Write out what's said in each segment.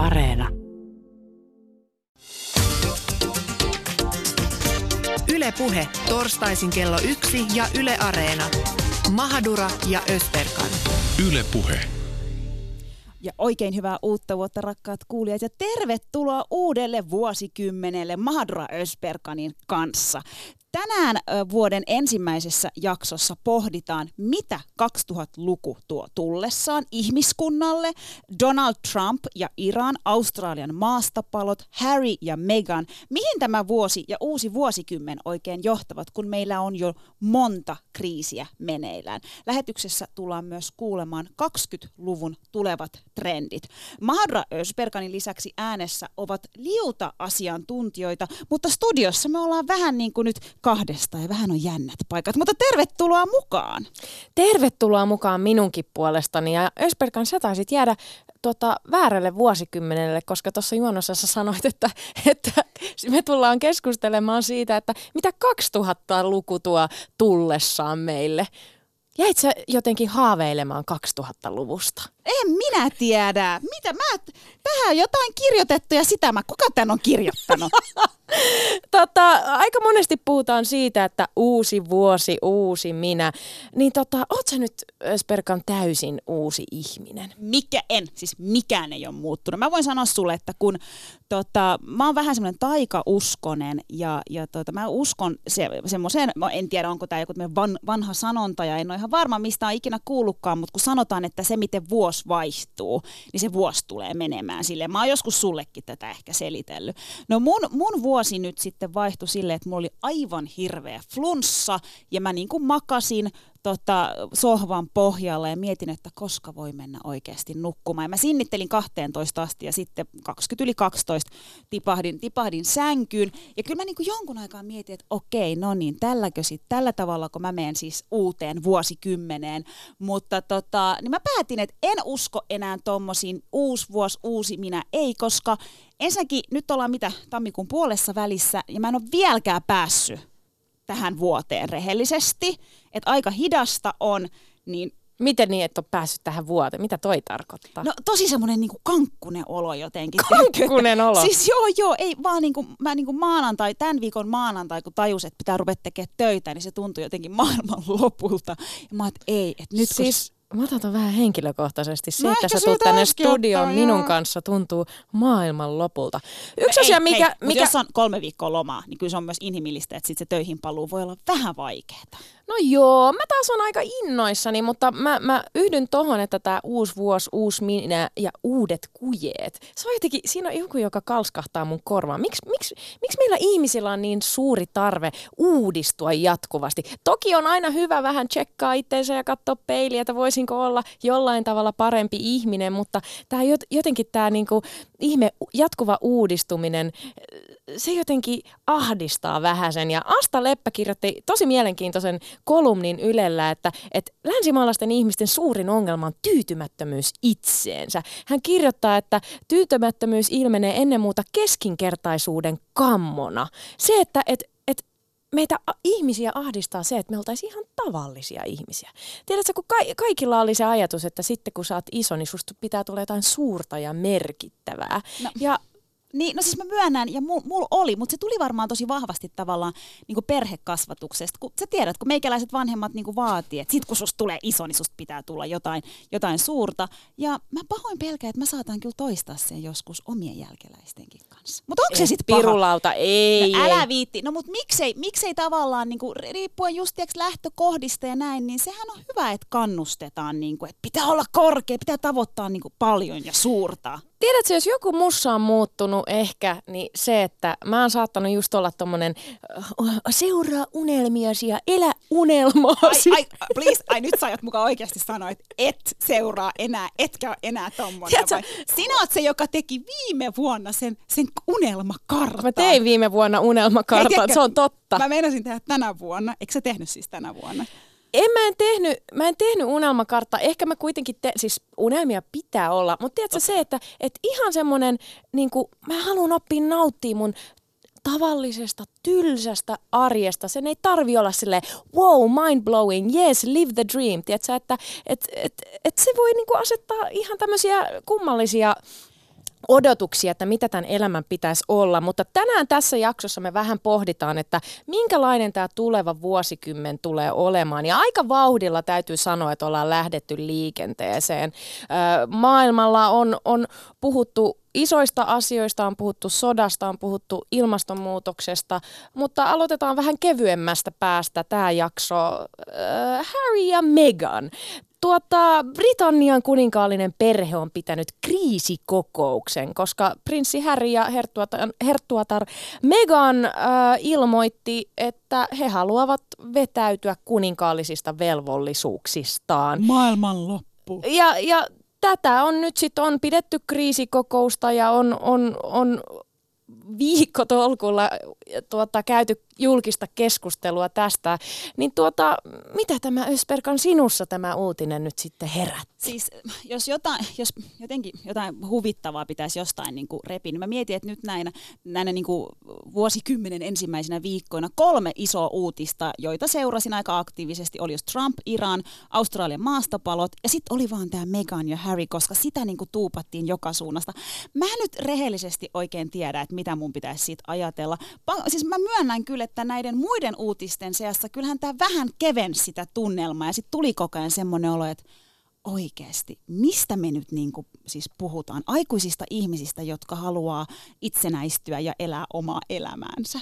Areena. Yle Puhe, torstaisin kello yksi ja Yle Areena. Mahadura ja Ösberkan. Yle Puhe. Ja oikein hyvää uutta vuotta rakkaat kuulijat ja tervetuloa uudelle vuosikymmenelle Mahadura Ösperkanin kanssa. Tänään vuoden ensimmäisessä jaksossa pohditaan, mitä 2000-luku tuo tullessaan ihmiskunnalle, Donald Trump ja Iran, Australian maastapalot, Harry ja Meghan, mihin tämä vuosi ja uusi vuosikymmen oikein johtavat, kun meillä on jo monta kriisiä meneillään. Lähetyksessä tullaan myös kuulemaan 20-luvun tulevat trendit. Mahadra Ösperkanin lisäksi äänessä ovat liuta asiantuntijoita, mutta studiossa me ollaan vähän niin kuin nyt kahdesta ja vähän on jännät paikat, mutta tervetuloa mukaan. Tervetuloa mukaan minunkin puolestani ja Ösperkan sä taisit jäädä tota, väärälle vuosikymmenelle, koska tuossa juonnossa sanoit, että, että me tullaan keskustelemaan siitä, että mitä 2000-luku tuo tullessaan meille. Jäit sä jotenkin haaveilemaan 2000-luvusta? En minä tiedä. Mitä mä, tähän on jotain kirjoitettu ja sitä mä, kuka tän on kirjoittanut? tota, aika monesti puhutaan siitä, että uusi vuosi, uusi minä. Niin tota, oot sä nyt Sperkan täysin uusi ihminen? Mikä en, siis mikään ei ole muuttunut. Mä voin sanoa sulle, että kun tota, mä oon vähän semmoinen taikauskonen ja, ja tota, mä uskon se, semmoiseen, en tiedä onko tämä joku van, vanha sanonta ja en ole ihan varma mistä on ikinä kuullutkaan, mutta kun sanotaan, että se miten vuosi vaihtuu, niin se vuosi tulee menemään sille. Mä oon joskus sullekin tätä ehkä selitellyt. No mun, mun vuosi nyt sitten vaihtui silleen, että mulla oli aivan hirveä flunssa ja mä niin kuin makasin tota, sohvan pohjalla ja mietin, että koska voi mennä oikeasti nukkumaan. Ja mä sinnittelin 12 asti ja sitten 20 yli 12 tipahdin, tipahdin sänkyyn. Ja kyllä mä niin kuin jonkun aikaa mietin, että okei, no niin, tälläkö sit, tällä tavalla, kun mä menen siis uuteen vuosikymmeneen. Mutta tota, niin mä päätin, että en usko enää tommosiin uusi vuosi, uusi minä, ei, koska ensinnäkin nyt ollaan mitä tammikuun puolessa välissä ja mä en ole vieläkään päässyt tähän vuoteen rehellisesti. Että aika hidasta on, niin Miten niin, että on päässyt tähän vuoteen? Mitä toi tarkoittaa? No tosi semmoinen niinku kankkunen olo jotenkin. Kankkunen olo? Siis joo joo, ei vaan niinku, mä niinku maanantai, tämän viikon maanantai, kun tajus, että pitää ruveta tekemään töitä, niin se tuntui jotenkin maailman lopulta. Ja mä että ei, että nyt siis, kun Mä otan vähän henkilökohtaisesti. Se, että sä tulet tänne studioon ottaa, minun joo. kanssa, tuntuu maailman lopulta. Yksi asia, mikä... Hei, mikä... jos on kolme viikkoa lomaa, niin kyllä se on myös inhimillistä, että sit se töihin paluu voi olla vähän vaikeaa. No joo, mä taas on aika innoissani, mutta mä, mä yhdyn tohon, että tämä uusi vuosi, uusi minä ja uudet kujeet. Se on jotenkin, siinä on joku, joka kalskahtaa mun korvaan. Miks, miksi, miksi meillä ihmisillä on niin suuri tarve uudistua jatkuvasti? Toki on aina hyvä vähän tsekkaa itseensä ja katsoa peiliä, että voisinko olla jollain tavalla parempi ihminen, mutta tämä jotenkin tämä niinku ihme jatkuva uudistuminen, se jotenkin ahdistaa vähän sen. Ja Asta Leppä kirjoitti tosi mielenkiintoisen kolumnin Ylellä, että, että länsimaalaisten ihmisten suurin ongelma on tyytymättömyys itseensä. Hän kirjoittaa, että tyytymättömyys ilmenee ennen muuta keskinkertaisuuden kammona. Se, että et, et meitä ihmisiä ahdistaa se, että me oltaisiin ihan tavallisia ihmisiä. Tiedätkö, kun ka- kaikilla oli se ajatus, että sitten kun sä oot iso, niin susta pitää tulla jotain suurta ja merkittävää. No. Ja niin, no siis mä myönnän, ja mulla mul oli, mutta se tuli varmaan tosi vahvasti tavallaan niin kuin perhekasvatuksesta. Kun sä tiedät, kun meikäläiset vanhemmat niin kuin vaatii, että sit kun susta tulee iso, niin susta pitää tulla jotain, jotain suurta. Ja mä pahoin pelkään, että mä saatan kyllä toistaa sen joskus omien jälkeläistenkin kanssa. Mutta onko se sitten Pirulauta, ei. No, älä viitti. No mutta miksei, miksei tavallaan, niin kuin, riippuen just tiiäks, lähtökohdista ja näin, niin sehän on hyvä, että kannustetaan, niin kuin, että pitää olla korkea, pitää tavoittaa niin kuin, paljon ja suurta. Tiedätkö, jos joku mussa on muuttunut ehkä, niin se, että mä oon saattanut just olla tommonen seuraa unelmiasi ja elä unelmaasi. Ai, ai, please, ai nyt sä ajat mukaan oikeasti sanoa, että et seuraa enää, etkä ole enää tommonen. Tiedätkö, vai? Sinä oot se, joka teki viime vuonna sen, sen unelmakartan. Mä tein viime vuonna unelmakartan, se on totta. Mä meinasin tehdä tänä vuonna. Eikö sä tehnyt siis tänä vuonna? En mä en tehnyt, mä en tehnyt unelmakartta. Ehkä mä kuitenkin, te, siis unelmia pitää olla. Mutta tiedätkö okay. se, että et ihan semmonen, niin mä haluan oppia nauttia mun tavallisesta, tylsästä arjesta. Sen ei tarvi olla sille wow, mind blowing, yes, live the dream. Tiedätkö, että et, et, et se voi niinku asettaa ihan tämmöisiä kummallisia odotuksia, että mitä tämän elämän pitäisi olla, mutta tänään tässä jaksossa me vähän pohditaan, että minkälainen tämä tuleva vuosikymmen tulee olemaan. Ja aika vauhdilla täytyy sanoa, että ollaan lähdetty liikenteeseen. Maailmalla on, on puhuttu isoista asioista, on puhuttu sodasta, on puhuttu ilmastonmuutoksesta, mutta aloitetaan vähän kevyemmästä päästä tämä jakso. Harry ja Meghan. Tuota, Britannian kuninkaallinen perhe on pitänyt kriisikokouksen, koska prinssi Harry ja herttuatar, herttuatar Meghan äh, ilmoitti, että he haluavat vetäytyä kuninkaallisista velvollisuuksistaan. Maailmanloppu. Ja, ja tätä on nyt sitten on pidetty kriisikokousta ja on, on, on viikkotolkulla tuota, käyty julkista keskustelua tästä, niin tuota, mitä tämä Ösperkan sinussa tämä uutinen nyt sitten herät? Siis jos, jotain, jos jotenkin jotain huvittavaa pitäisi jostain niin kuin repiä, niin mä mietin, että nyt näinä, näinä niin kuin vuosikymmenen ensimmäisenä viikkoina kolme isoa uutista, joita seurasin aika aktiivisesti, oli just Trump, Iran, Australian maastopalot ja sitten oli vaan tämä Meghan ja Harry, koska sitä niin kuin tuupattiin joka suunnasta. Mä nyt rehellisesti oikein tiedä, että mitä mun pitäisi siitä ajatella. Siis mä myönnän kyllä, että näiden muiden uutisten seassa kyllähän tämä vähän kevensi sitä tunnelmaa ja sitten tuli koko ajan semmoinen olo, että oikeasti, mistä me nyt niin kuin, siis puhutaan? Aikuisista ihmisistä, jotka haluaa itsenäistyä ja elää omaa elämäänsä.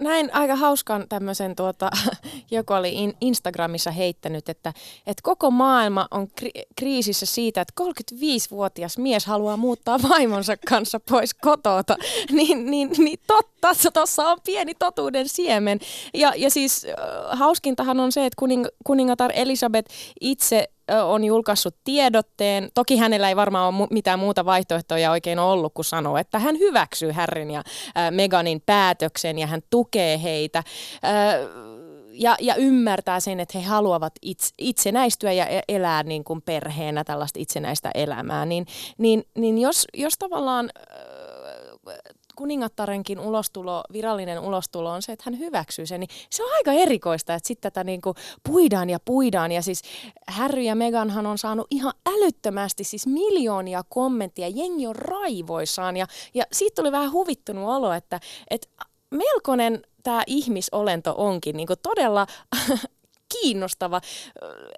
Näin aika hauskan tämmöisen, tuota, joku oli in, Instagramissa heittänyt, että, että koko maailma on kri- kriisissä siitä, että 35-vuotias mies haluaa muuttaa vaimonsa kanssa pois kotota. niin, niin, niin totta, tuossa on pieni totuuden siemen. Ja, ja siis hauskintahan on se, että kuning, kuningatar Elisabeth itse on julkaissut tiedotteen. Toki hänellä ei varmaan ole mitään muuta vaihtoehtoja oikein ollut kuin sanoa, että hän hyväksyy Harryn ja Meganin päätöksen ja hän tukee heitä. ja, ja ymmärtää sen, että he haluavat itse, itsenäistyä ja elää niin kuin perheenä tällaista itsenäistä elämää, niin, niin, niin jos, jos tavallaan kuningattarenkin ulostulo, virallinen ulostulo on se, että hän hyväksyy sen, niin se on aika erikoista, että sitten tätä niin kuin puidaan ja puidaan. Ja siis Harry ja Meghanhan on saanut ihan älyttömästi siis miljoonia kommentteja, jengi on raivoissaan ja, ja siitä tuli vähän huvittunut olo, että, että melkoinen tämä ihmisolento onkin niin kuin todella kiinnostava,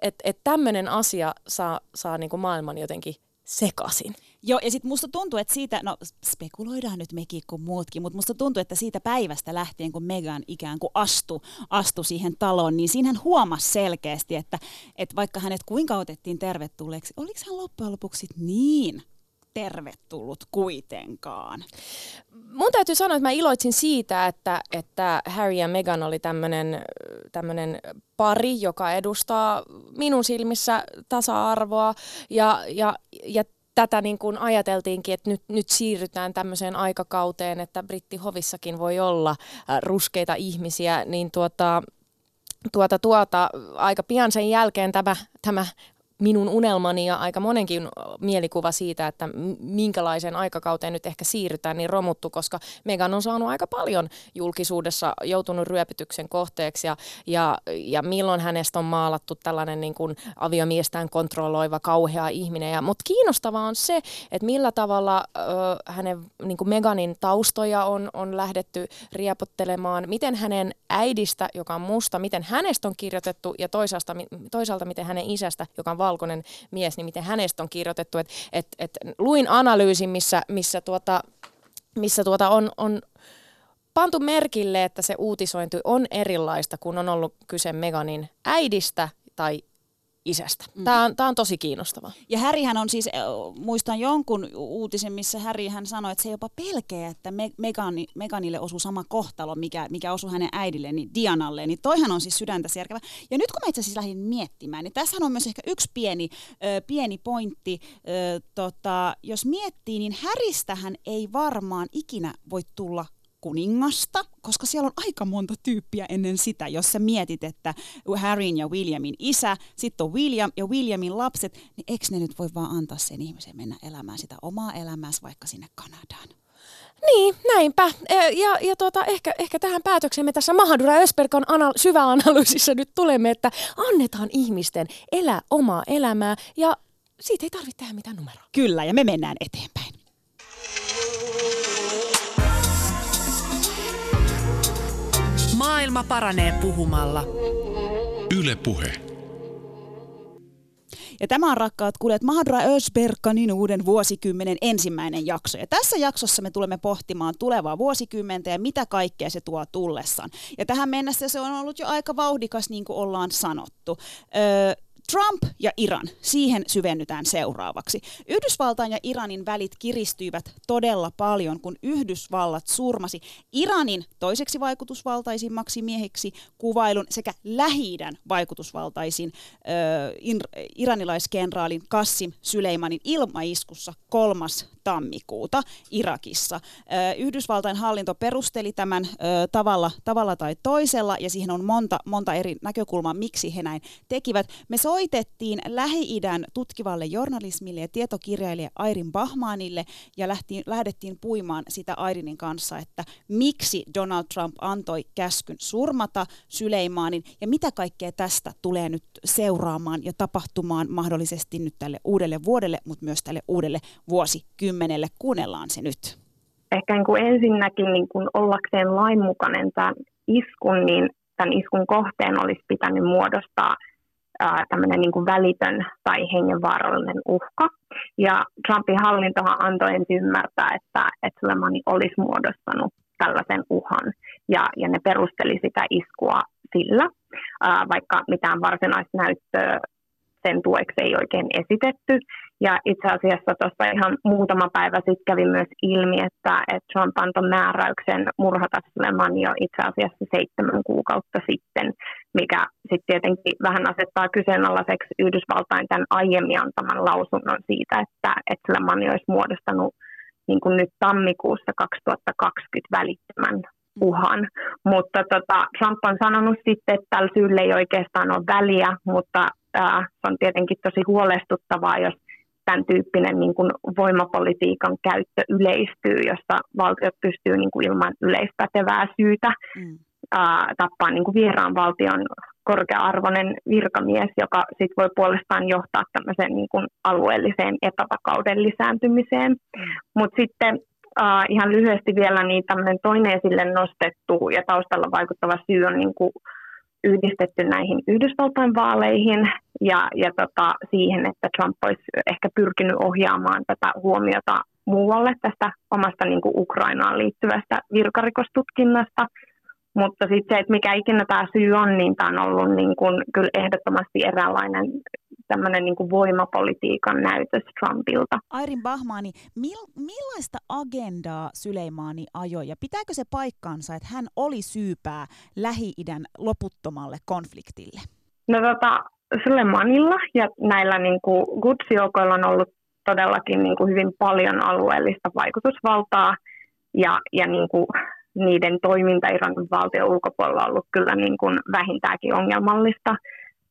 että et tämmöinen asia saa, saa niin kuin maailman jotenkin sekasin. Joo, ja sitten musta tuntuu, että siitä, no spekuloidaan nyt mekin kuin muutkin, mutta musta tuntuu, että siitä päivästä lähtien, kun Megan ikään kuin astu, astu siihen taloon, niin siinä hän huomasi selkeästi, että, että vaikka hänet kuinka otettiin tervetulleeksi, oliko hän loppujen lopuksi niin tervetullut kuitenkaan. Mun täytyy sanoa, että mä iloitsin siitä, että, että Harry ja Meghan oli tämmöinen pari, joka edustaa minun silmissä tasa-arvoa ja, ja, ja tätä niin kuin ajateltiinkin, että nyt, nyt siirrytään tämmöiseen aikakauteen, että brittihovissakin voi olla äh, ruskeita ihmisiä, niin tuota, tuota, tuota, aika pian sen jälkeen tämä, tämä minun unelmani ja aika monenkin mielikuva siitä, että minkälaiseen aikakauteen nyt ehkä siirrytään, niin romuttu, koska Megan on saanut aika paljon julkisuudessa joutunut ryöpytyksen kohteeksi ja, ja, ja milloin hänestä on maalattu tällainen niin kuin aviomiestään kontrolloiva kauhea ihminen. Ja, mutta kiinnostavaa on se, että millä tavalla ö, hänen niin kuin Meganin taustoja on, on lähdetty riepottelemaan, miten hänen äidistä, joka on musta, miten hänestä on kirjoitettu ja toisaalta, toisaalta miten hänen isästä, joka on valkoinen mies, niin miten hänestä on kirjoitettu. Et, et, et luin analyysin, missä, missä, tuota, missä tuota on, on pantu merkille, että se uutisointi on erilaista, kun on ollut kyse Meganin äidistä tai isästä. Mm. Tämä on, tämä on tosi kiinnostava. Ja Härihän on siis, muistan jonkun uutisen, missä Häri hän sanoi, että se jopa pelkää, että Megani, Meganille osuu sama kohtalo, mikä, mikä osui hänen äidille, niin Dianalle. Niin toihan on siis sydäntä sierkevä. Ja nyt kun mä itse asiassa lähdin miettimään, niin tässä on myös ehkä yksi pieni, ö, pieni pointti. Ö, tota, jos miettii, niin Häristähän ei varmaan ikinä voi tulla kuningasta, koska siellä on aika monta tyyppiä ennen sitä, jos sä mietit, että Harryn ja Williamin isä, sitten on William ja Williamin lapset, niin eikö ne nyt voi vaan antaa sen ihmisen mennä elämään sitä omaa elämäänsä vaikka sinne Kanadaan? Niin, näinpä. E, ja, ja tuota, ehkä, ehkä tähän päätökseen me tässä Mahadura Ösperkan anal- syväanalyysissä nyt tulemme, että annetaan ihmisten elää omaa elämää ja siitä ei tarvitse tehdä mitään numeroa. Kyllä, ja me mennään eteenpäin. Maailma paranee puhumalla. Yle Puhe. Ja tämä on rakkaat kuulijat Mahadra Ösberkanin uuden vuosikymmenen ensimmäinen jakso. Ja tässä jaksossa me tulemme pohtimaan tulevaa vuosikymmentä ja mitä kaikkea se tuo tullessaan. Ja tähän mennessä se on ollut jo aika vauhdikas, niin kuin ollaan sanottu. Öö, Trump ja Iran, siihen syvennytään seuraavaksi. Yhdysvaltain ja Iranin välit kiristyivät todella paljon, kun Yhdysvallat surmasi Iranin toiseksi vaikutusvaltaisimmaksi mieheksi kuvailun sekä lähi vaikutusvaltaisin äh, iranilaiskenraalin Kassim Süleymanin ilmaiskussa kolmas tammikuuta Irakissa. Yhdysvaltain hallinto perusteli tämän tavalla, tavalla tai toisella, ja siihen on monta, monta eri näkökulmaa, miksi he näin tekivät. Me soitettiin Lähi-idän tutkivalle journalismille ja tietokirjailija Airin Bahmanille, ja lähtiin, lähdettiin puimaan sitä Airinin kanssa, että miksi Donald Trump antoi käskyn surmata Süleymanin, ja mitä kaikkea tästä tulee nyt seuraamaan ja tapahtumaan mahdollisesti nyt tälle uudelle vuodelle, mutta myös tälle uudelle vuosikymmenelle kymmenelle. Kuunnellaan se nyt. Ehkä niin kuin ensinnäkin niin kuin ollakseen lainmukainen tämän iskun, niin tämän iskun kohteen olisi pitänyt muodostaa tämmöinen niin kuin välitön tai hengenvaarallinen uhka. Ja Trumpin hallintohan antoi ensin ymmärtää, että, että Sulemani olisi muodostanut tällaisen uhan, ja, ja ne perusteli sitä iskua sillä, vaikka mitään varsinaista näyttöä sen tueksi ei oikein esitetty. Ja itse asiassa tuossa ihan muutama päivä sitten kävi myös ilmi, että, että Trump antoi määräyksen murhata Suleman jo itse asiassa seitsemän kuukautta sitten, mikä sitten tietenkin vähän asettaa kyseenalaiseksi Yhdysvaltain tämän aiemmin antaman lausunnon siitä, että, että Suleman olisi muodostanut niin kuin nyt tammikuussa 2020 välittömän uhan. Mutta tota, Trump on sanonut sitten, että tällä syyllä ei oikeastaan ole väliä, mutta ää, se on tietenkin tosi huolestuttavaa, jos tämän tyyppinen niin kuin voimapolitiikan käyttö yleistyy, jossa valtiot pystyy niin kuin ilman yleispätevää syytä mm. ää, tappaa niin kuin vieraan valtion korkea-arvoinen virkamies, joka sit voi puolestaan johtaa tämmöiseen niin kuin alueelliseen epävakauden lisääntymiseen. Mm. Mutta sitten uh, ihan lyhyesti vielä niin tämmöinen toinen esille nostettu ja taustalla vaikuttava syy on niin kuin yhdistetty näihin Yhdysvaltain vaaleihin ja, ja tota, siihen, että Trump olisi ehkä pyrkinyt ohjaamaan tätä huomiota muualle tästä omasta niin kuin Ukrainaan liittyvästä virkarikostutkinnasta. Mutta sitten se, että mikä ikinä tämä syy on, niin tämä on ollut niin kuin, kyllä ehdottomasti eräänlainen tämmöinen niin kuin voimapolitiikan näytös Trumpilta. Airin Bahmani, mil, millaista agendaa Syleimaani ajoi ja pitääkö se paikkaansa, että hän oli syypää Lähi-idän loputtomalle konfliktille? No tota, Suleimanilla ja näillä niin kuin on ollut todellakin niin kuin hyvin paljon alueellista vaikutusvaltaa. Ja, ja niin kuin niiden toiminta Iranin valtion ulkopuolella on ollut kyllä niin kuin vähintäänkin ongelmallista.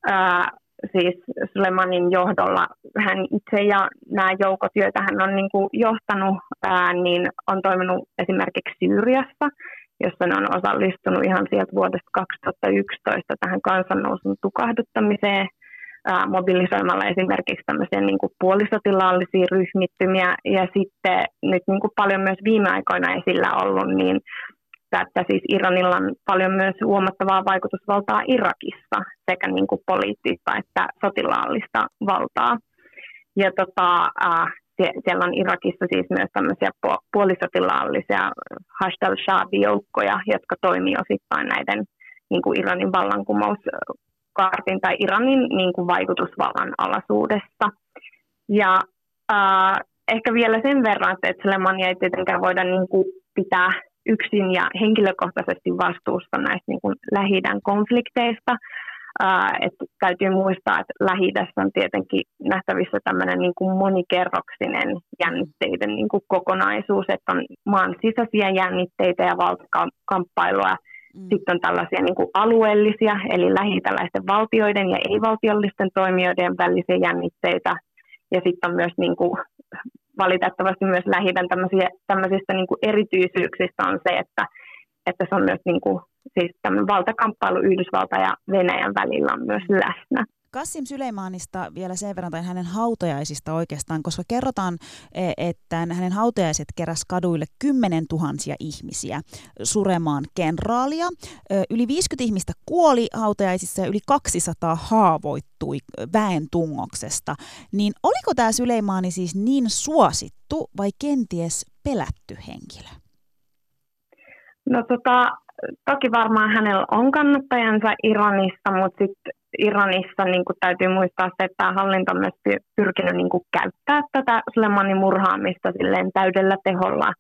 Ää, siis Sulemanin johdolla hän itse ja nämä joukot, joita hän on niin kuin johtanut, ää, niin on toiminut esimerkiksi Syyriassa, jossa ne on osallistunut ihan sieltä vuodesta 2011 tähän kansannousun tukahduttamiseen, mobilisoimalla esimerkiksi tämmöisiä niin kuin puolisotilaallisia ryhmittymiä ja sitten nyt niin kuin paljon myös viime aikoina esillä ollut, niin että siis Iranilla on paljon myös huomattavaa vaikutusvaltaa Irakissa, sekä niin kuin poliittista että sotilaallista valtaa. Ja tota, äh, siellä on Irakissa siis myös tämmöisiä puolisotilaallisia Hashdal Shaabi-joukkoja, jotka toimii osittain näiden niin kuin Iranin vallankumouskaartin tai Iranin niin kuin vaikutusvallan alaisuudesta. Ja äh, ehkä vielä sen verran, että Slemania ei tietenkään voida niin kuin pitää yksin ja henkilökohtaisesti vastuussa näistä niin kuin lähi konflikteista. Uh, et täytyy muistaa, että lähi on tietenkin nähtävissä tämmöinen niin kuin monikerroksinen jännitteiden niin kuin kokonaisuus, että on maan sisäisiä jännitteitä ja valtakamppailua. Mm. Sitten on tällaisia niin kuin alueellisia, eli lähi valtioiden ja ei-valtiollisten toimijoiden välisiä jännitteitä. Ja sitten on myös niin kuin valitettavasti myös lähidän tämmöisistä niin kuin erityisyyksistä on se, että, että se on myös niin kuin, siis valtakamppailu Yhdysvalta ja Venäjän välillä on myös läsnä. Kassim Syleymanista vielä sen verran, tai hänen hautajaisista oikeastaan, koska kerrotaan, e, että hänen hautajaiset keräs kaduille kymmenen tuhansia ihmisiä suremaan kenraalia. Yli 50 ihmistä kuoli hautajaisissa ja yli 200 haavoittui väen tungoksesta. Niin oliko tämä Syleymaani siis niin suosittu vai kenties pelätty henkilö? No tota, toki varmaan hänellä on kannattajansa Iranissa, mutta sitten Iranissa niin täytyy muistaa se, että tämä hallinto on myös pyrkinyt niin käyttää tätä Sulemanin murhaamista silleen täydellä teholla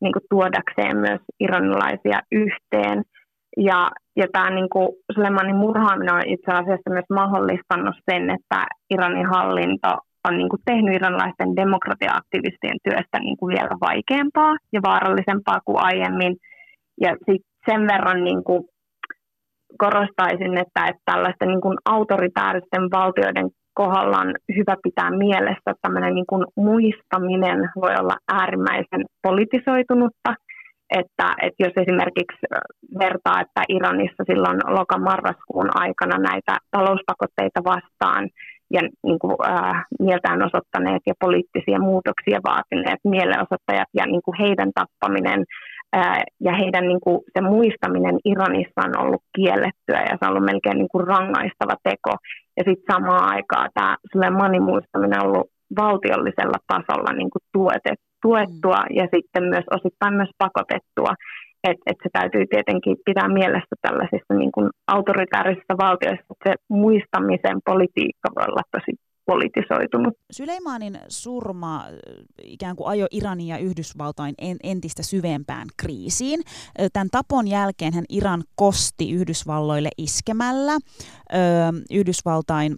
niin tuodakseen myös iranilaisia yhteen. Ja, ja tämä niin kuin Sulemanin murhaaminen on itse asiassa myös mahdollistanut sen, että Iranin hallinto on niin kuin tehnyt iranilaisten demokratia-aktivistien työstä niin kuin vielä vaikeampaa ja vaarallisempaa kuin aiemmin. Ja sit sen verran niin kuin korostaisin, että, että tällaisten niin kuin autoritääristen valtioiden kohdalla on hyvä pitää mielessä, että tämmöinen niin kuin muistaminen voi olla äärimmäisen politisoitunutta. Että, että jos esimerkiksi vertaa, että Iranissa silloin lokamarraskuun aikana näitä talouspakotteita vastaan ja niin kuin, äh, mieltään osoittaneet ja poliittisia muutoksia vaatineet mielenosoittajat ja niin kuin heidän tappaminen ja heidän niin kuin, se muistaminen Iranissa on ollut kiellettyä ja se on ollut melkein niin kuin rangaistava teko. Ja sitten samaan aikaan tämä Sulemanin muistaminen on ollut valtiollisella tasolla niin kuin tuetet, tuettua mm. ja sitten myös osittain myös pakotettua. Että et se täytyy tietenkin pitää mielessä tällaisissa niin kuin autoritaarisissa valtioissa, että se muistamisen politiikka voi olla tosi politisoitunut. Syleimanin surma ikään kuin ajo Iranin ja Yhdysvaltain entistä syvempään kriisiin. Tämän tapon jälkeen hän Iran kosti Yhdysvalloille iskemällä. Yhdysvaltain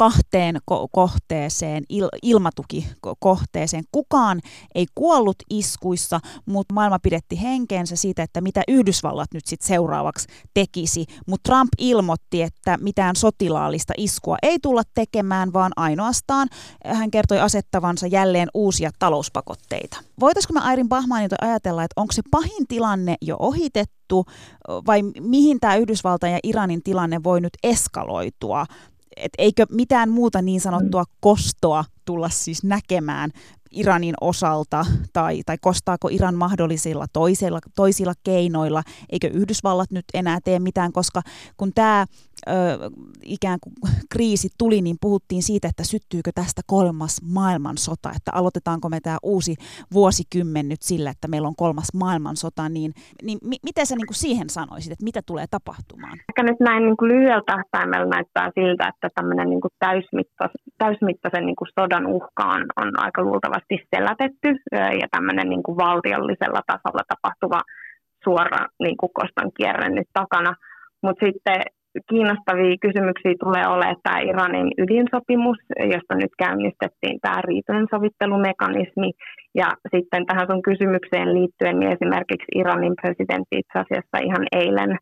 kahteen ko- kohteeseen, il- ilmatukikohteeseen. Kukaan ei kuollut iskuissa, mutta maailma pidetti henkeensä siitä, että mitä Yhdysvallat nyt sitten seuraavaksi tekisi. Mutta Trump ilmoitti, että mitään sotilaallista iskua ei tulla tekemään, vaan ainoastaan hän kertoi asettavansa jälleen uusia talouspakotteita. Voitaisiko me Airin Bahmanilta ajatella, että onko se pahin tilanne jo ohitettu, vai mihin tämä Yhdysvaltain ja Iranin tilanne voi nyt eskaloitua et eikö mitään muuta niin sanottua kostoa tulla siis näkemään Iranin osalta, tai, tai kostaako Iran mahdollisilla toisilla, toisilla keinoilla, eikö Yhdysvallat nyt enää tee mitään, koska kun tämä ikään kuin kriisi tuli, niin puhuttiin siitä, että syttyykö tästä kolmas maailmansota, että aloitetaanko me tämä uusi vuosikymmen nyt sillä, että meillä on kolmas maailmansota, niin, niin mi- miten sä niin kuin siihen sanoisit, että mitä tulee tapahtumaan? Ehkä nyt näin niin kuin lyhyellä tähtäimellä näyttää siltä, että tämmöinen niin kuin täysmittais, täysmittaisen niin kuin sodan uhka on, aika luultavasti selätetty ja tämmöinen niin kuin valtiollisella tasolla tapahtuva suora niin kuin koston kierre nyt takana. Mutta sitten kiinnostavia kysymyksiä tulee olemaan tämä Iranin ydinsopimus, josta nyt käynnistettiin tämä riitojen sovittelumekanismi. Ja sitten tähän sun kysymykseen liittyen, niin esimerkiksi Iranin presidentti itse asiassa ihan eilen,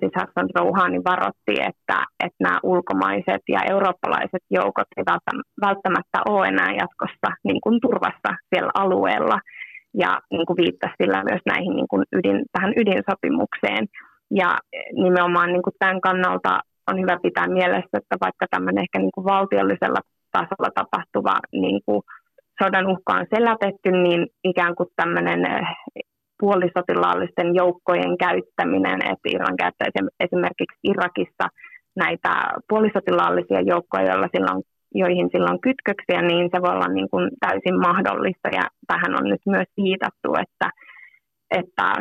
siis Hassan Rouhani varoitti, että, että nämä ulkomaiset ja eurooppalaiset joukot eivät välttämättä ole enää jatkossa niin kuin turvassa siellä alueella. Ja niin kuin viittasi sillä myös näihin niin kuin ydin, tähän ydinsopimukseen. Ja nimenomaan niin kuin tämän kannalta on hyvä pitää mielessä, että vaikka tämmöinen ehkä niin kuin valtiollisella tasolla tapahtuva niin kuin sodan uhka on selätetty, niin ikään kuin tämmöinen eh, puolisotilaallisten joukkojen käyttäminen, että Iran käyttää esimerkiksi Irakissa näitä puolisotilaallisia joukkoja, joilla sillä on, joihin sillä on kytköksiä, niin se voi olla niin kuin täysin mahdollista. Ja tähän on nyt myös viitattu, että että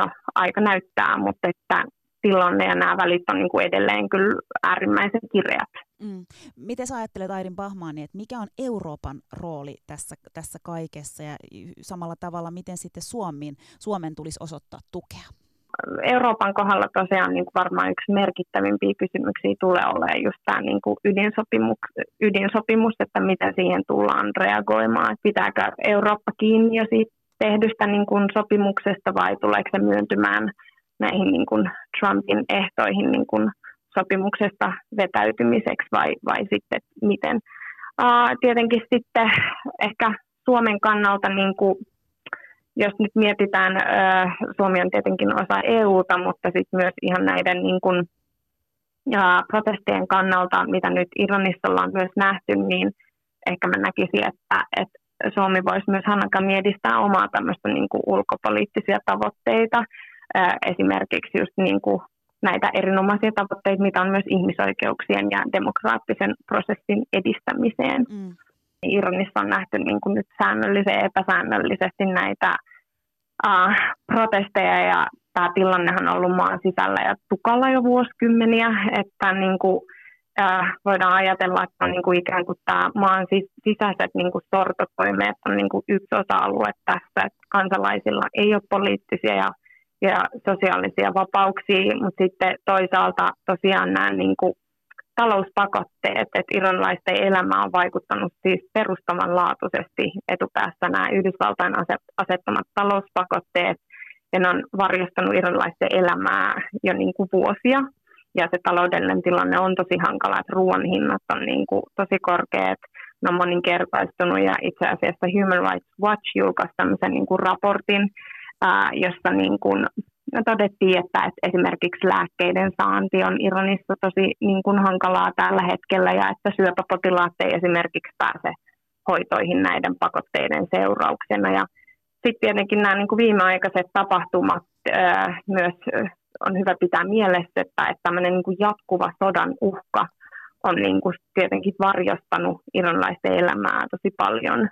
no, aika näyttää, mutta että tilanne ja nämä välit on niin kuin edelleen kyllä äärimmäisen kireät. Mm. Miten sä ajattelet Airin Pahmaani, että mikä on Euroopan rooli tässä, tässä kaikessa ja samalla tavalla miten sitten Suomen, Suomen tulisi osoittaa tukea? Euroopan kohdalla tosiaan niin kuin varmaan yksi merkittävimpiä kysymyksiä tulee olemaan just tämä niin kuin ydinsopimus, ydinsopimus, että miten siihen tullaan reagoimaan. Pitääkö Eurooppa kiinni jo siitä tehdystä niin kuin sopimuksesta vai tuleeko se myöntymään näihin niin kuin Trumpin ehtoihin niin kuin sopimuksesta vetäytymiseksi vai, vai sitten miten. Uh, tietenkin sitten ehkä Suomen kannalta, niin kuin, jos nyt mietitään, uh, Suomi on tietenkin osa EUta, mutta sitten myös ihan näiden niin kuin, ja protestien kannalta, mitä nyt Iranissa ollaan myös nähty, niin ehkä mä näkisin, että, että Suomi voisi myös Hanakan edistää omaa tämmöistä niin kuin ulkopoliittisia tavoitteita, esimerkiksi just niin kuin näitä erinomaisia tavoitteita, mitä on myös ihmisoikeuksien ja demokraattisen prosessin edistämiseen. Mm. Iranissa on nähty niin kuin nyt säännöllisesti ja epäsäännöllisesti näitä uh, protesteja ja tämä tilannehan on ollut maan sisällä ja tukalla jo vuosikymmeniä, että niin kuin, äh, voidaan ajatella, että on niin kuin ikään kuin tämä maan sisäiset niin kuin sortotoimeet on niin kuin yksi osa-alue tässä, että kansalaisilla ei ole poliittisia ja, ja sosiaalisia vapauksia, mutta sitten toisaalta tosiaan nämä niin kuin talouspakotteet, että iranlaisten elämä on vaikuttanut siis perustavanlaatuisesti etupäässä nämä Yhdysvaltain asettamat talouspakotteet, ja ne on varjostanut iranilaisten elämää jo niin kuin vuosia. Ja se taloudellinen tilanne on tosi hankala, että ruoan hinnat on niin kuin tosi korkeat, ne on moninkertaistunut ja itse asiassa Human Rights Watch julkaisi tämmöisen niin kuin raportin, ää, jossa niin kuin todettiin, että, että esimerkiksi lääkkeiden saanti on Iranissa tosi niin kuin hankalaa tällä hetkellä ja että syöpäpotilaat ei esimerkiksi pääse hoitoihin näiden pakotteiden seurauksena. Ja sitten tietenkin nämä niin kuin viimeaikaiset tapahtumat myös on hyvä pitää mielessä, että, että tämmöinen niin kuin jatkuva sodan uhka on niin kuin tietenkin varjostanut iranlaisten elämää tosi paljon.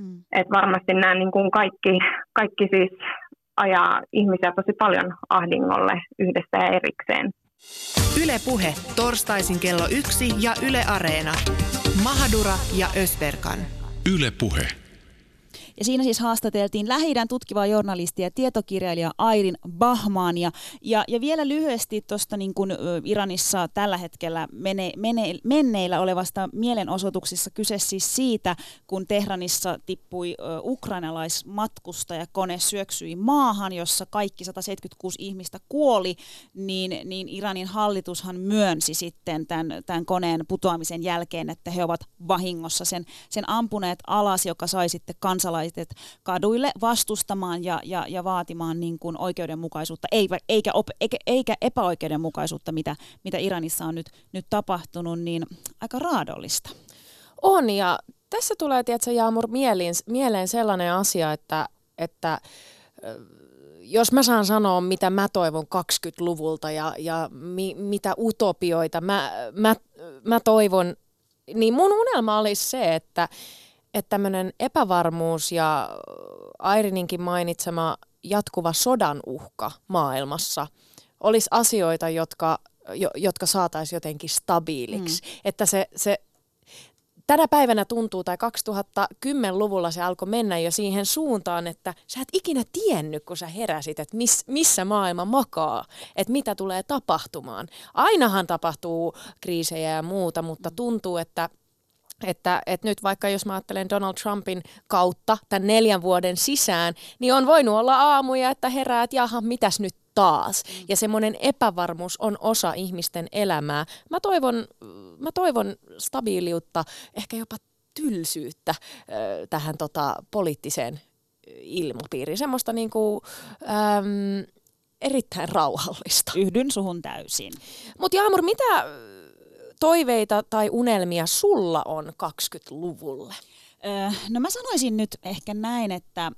Mm. Et varmasti nämä niin kuin kaikki, kaikki siis ajaa ihmisiä tosi paljon ahdingolle yhdessä ja erikseen. Ylepuhe torstaisin kello yksi ja Yle Areena. Mahadura ja Ösberkan. Ylepuhe. Ja siinä siis haastateltiin lähi tutkivaa journalistia ja tietokirjailija Airin Bahmania. Ja, ja vielä lyhyesti tuosta niin kuin Iranissa tällä hetkellä mene, mene, menneillä olevasta mielenosoituksissa kyse siis siitä, kun Tehranissa tippui ukrainalaismatkustajakone syöksyi maahan, jossa kaikki 176 ihmistä kuoli, niin, niin Iranin hallitushan myönsi sitten tämän, tämän koneen putoamisen jälkeen, että he ovat vahingossa sen, sen ampuneet alas, joka sai sitten kansalaiset kansalaiset kaduille vastustamaan ja, ja, ja vaatimaan niin kuin oikeudenmukaisuutta, eikä, op, eikä, eikä epäoikeudenmukaisuutta, mitä, mitä Iranissa on nyt, nyt tapahtunut, niin aika raadollista. On, ja tässä tulee, tiedätkö, Jaamur, mieleen, mieleen sellainen asia, että, että jos mä saan sanoa, mitä mä toivon 20-luvulta ja, ja mi, mitä utopioita mä, mä, mä toivon, niin mun unelma olisi se, että että tämmöinen epävarmuus ja Airininkin mainitsema jatkuva sodan uhka maailmassa olisi asioita, jotka, jo, jotka saataisiin jotenkin stabiiliksi. Mm. Että se, se tänä päivänä tuntuu, tai 2010-luvulla se alkoi mennä jo siihen suuntaan, että sä et ikinä tiennyt, kun sä heräsit, että miss, missä maailma makaa, että mitä tulee tapahtumaan. Ainahan tapahtuu kriisejä ja muuta, mutta tuntuu, että että, että nyt vaikka jos mä ajattelen Donald Trumpin kautta tämän neljän vuoden sisään, niin on voinut olla aamuja, että herää, että jaha, mitäs nyt taas. Ja semmoinen epävarmuus on osa ihmisten elämää. Mä toivon, mä toivon stabiiliutta, ehkä jopa tylsyyttä äh, tähän tota, poliittiseen ilmapiiriin. Semmoista niinku, äm, erittäin rauhallista. Yhdyn suhun täysin. Mutta Jaamur, mitä toiveita tai unelmia sulla on 20-luvulle? Öö, no mä sanoisin nyt ehkä näin, että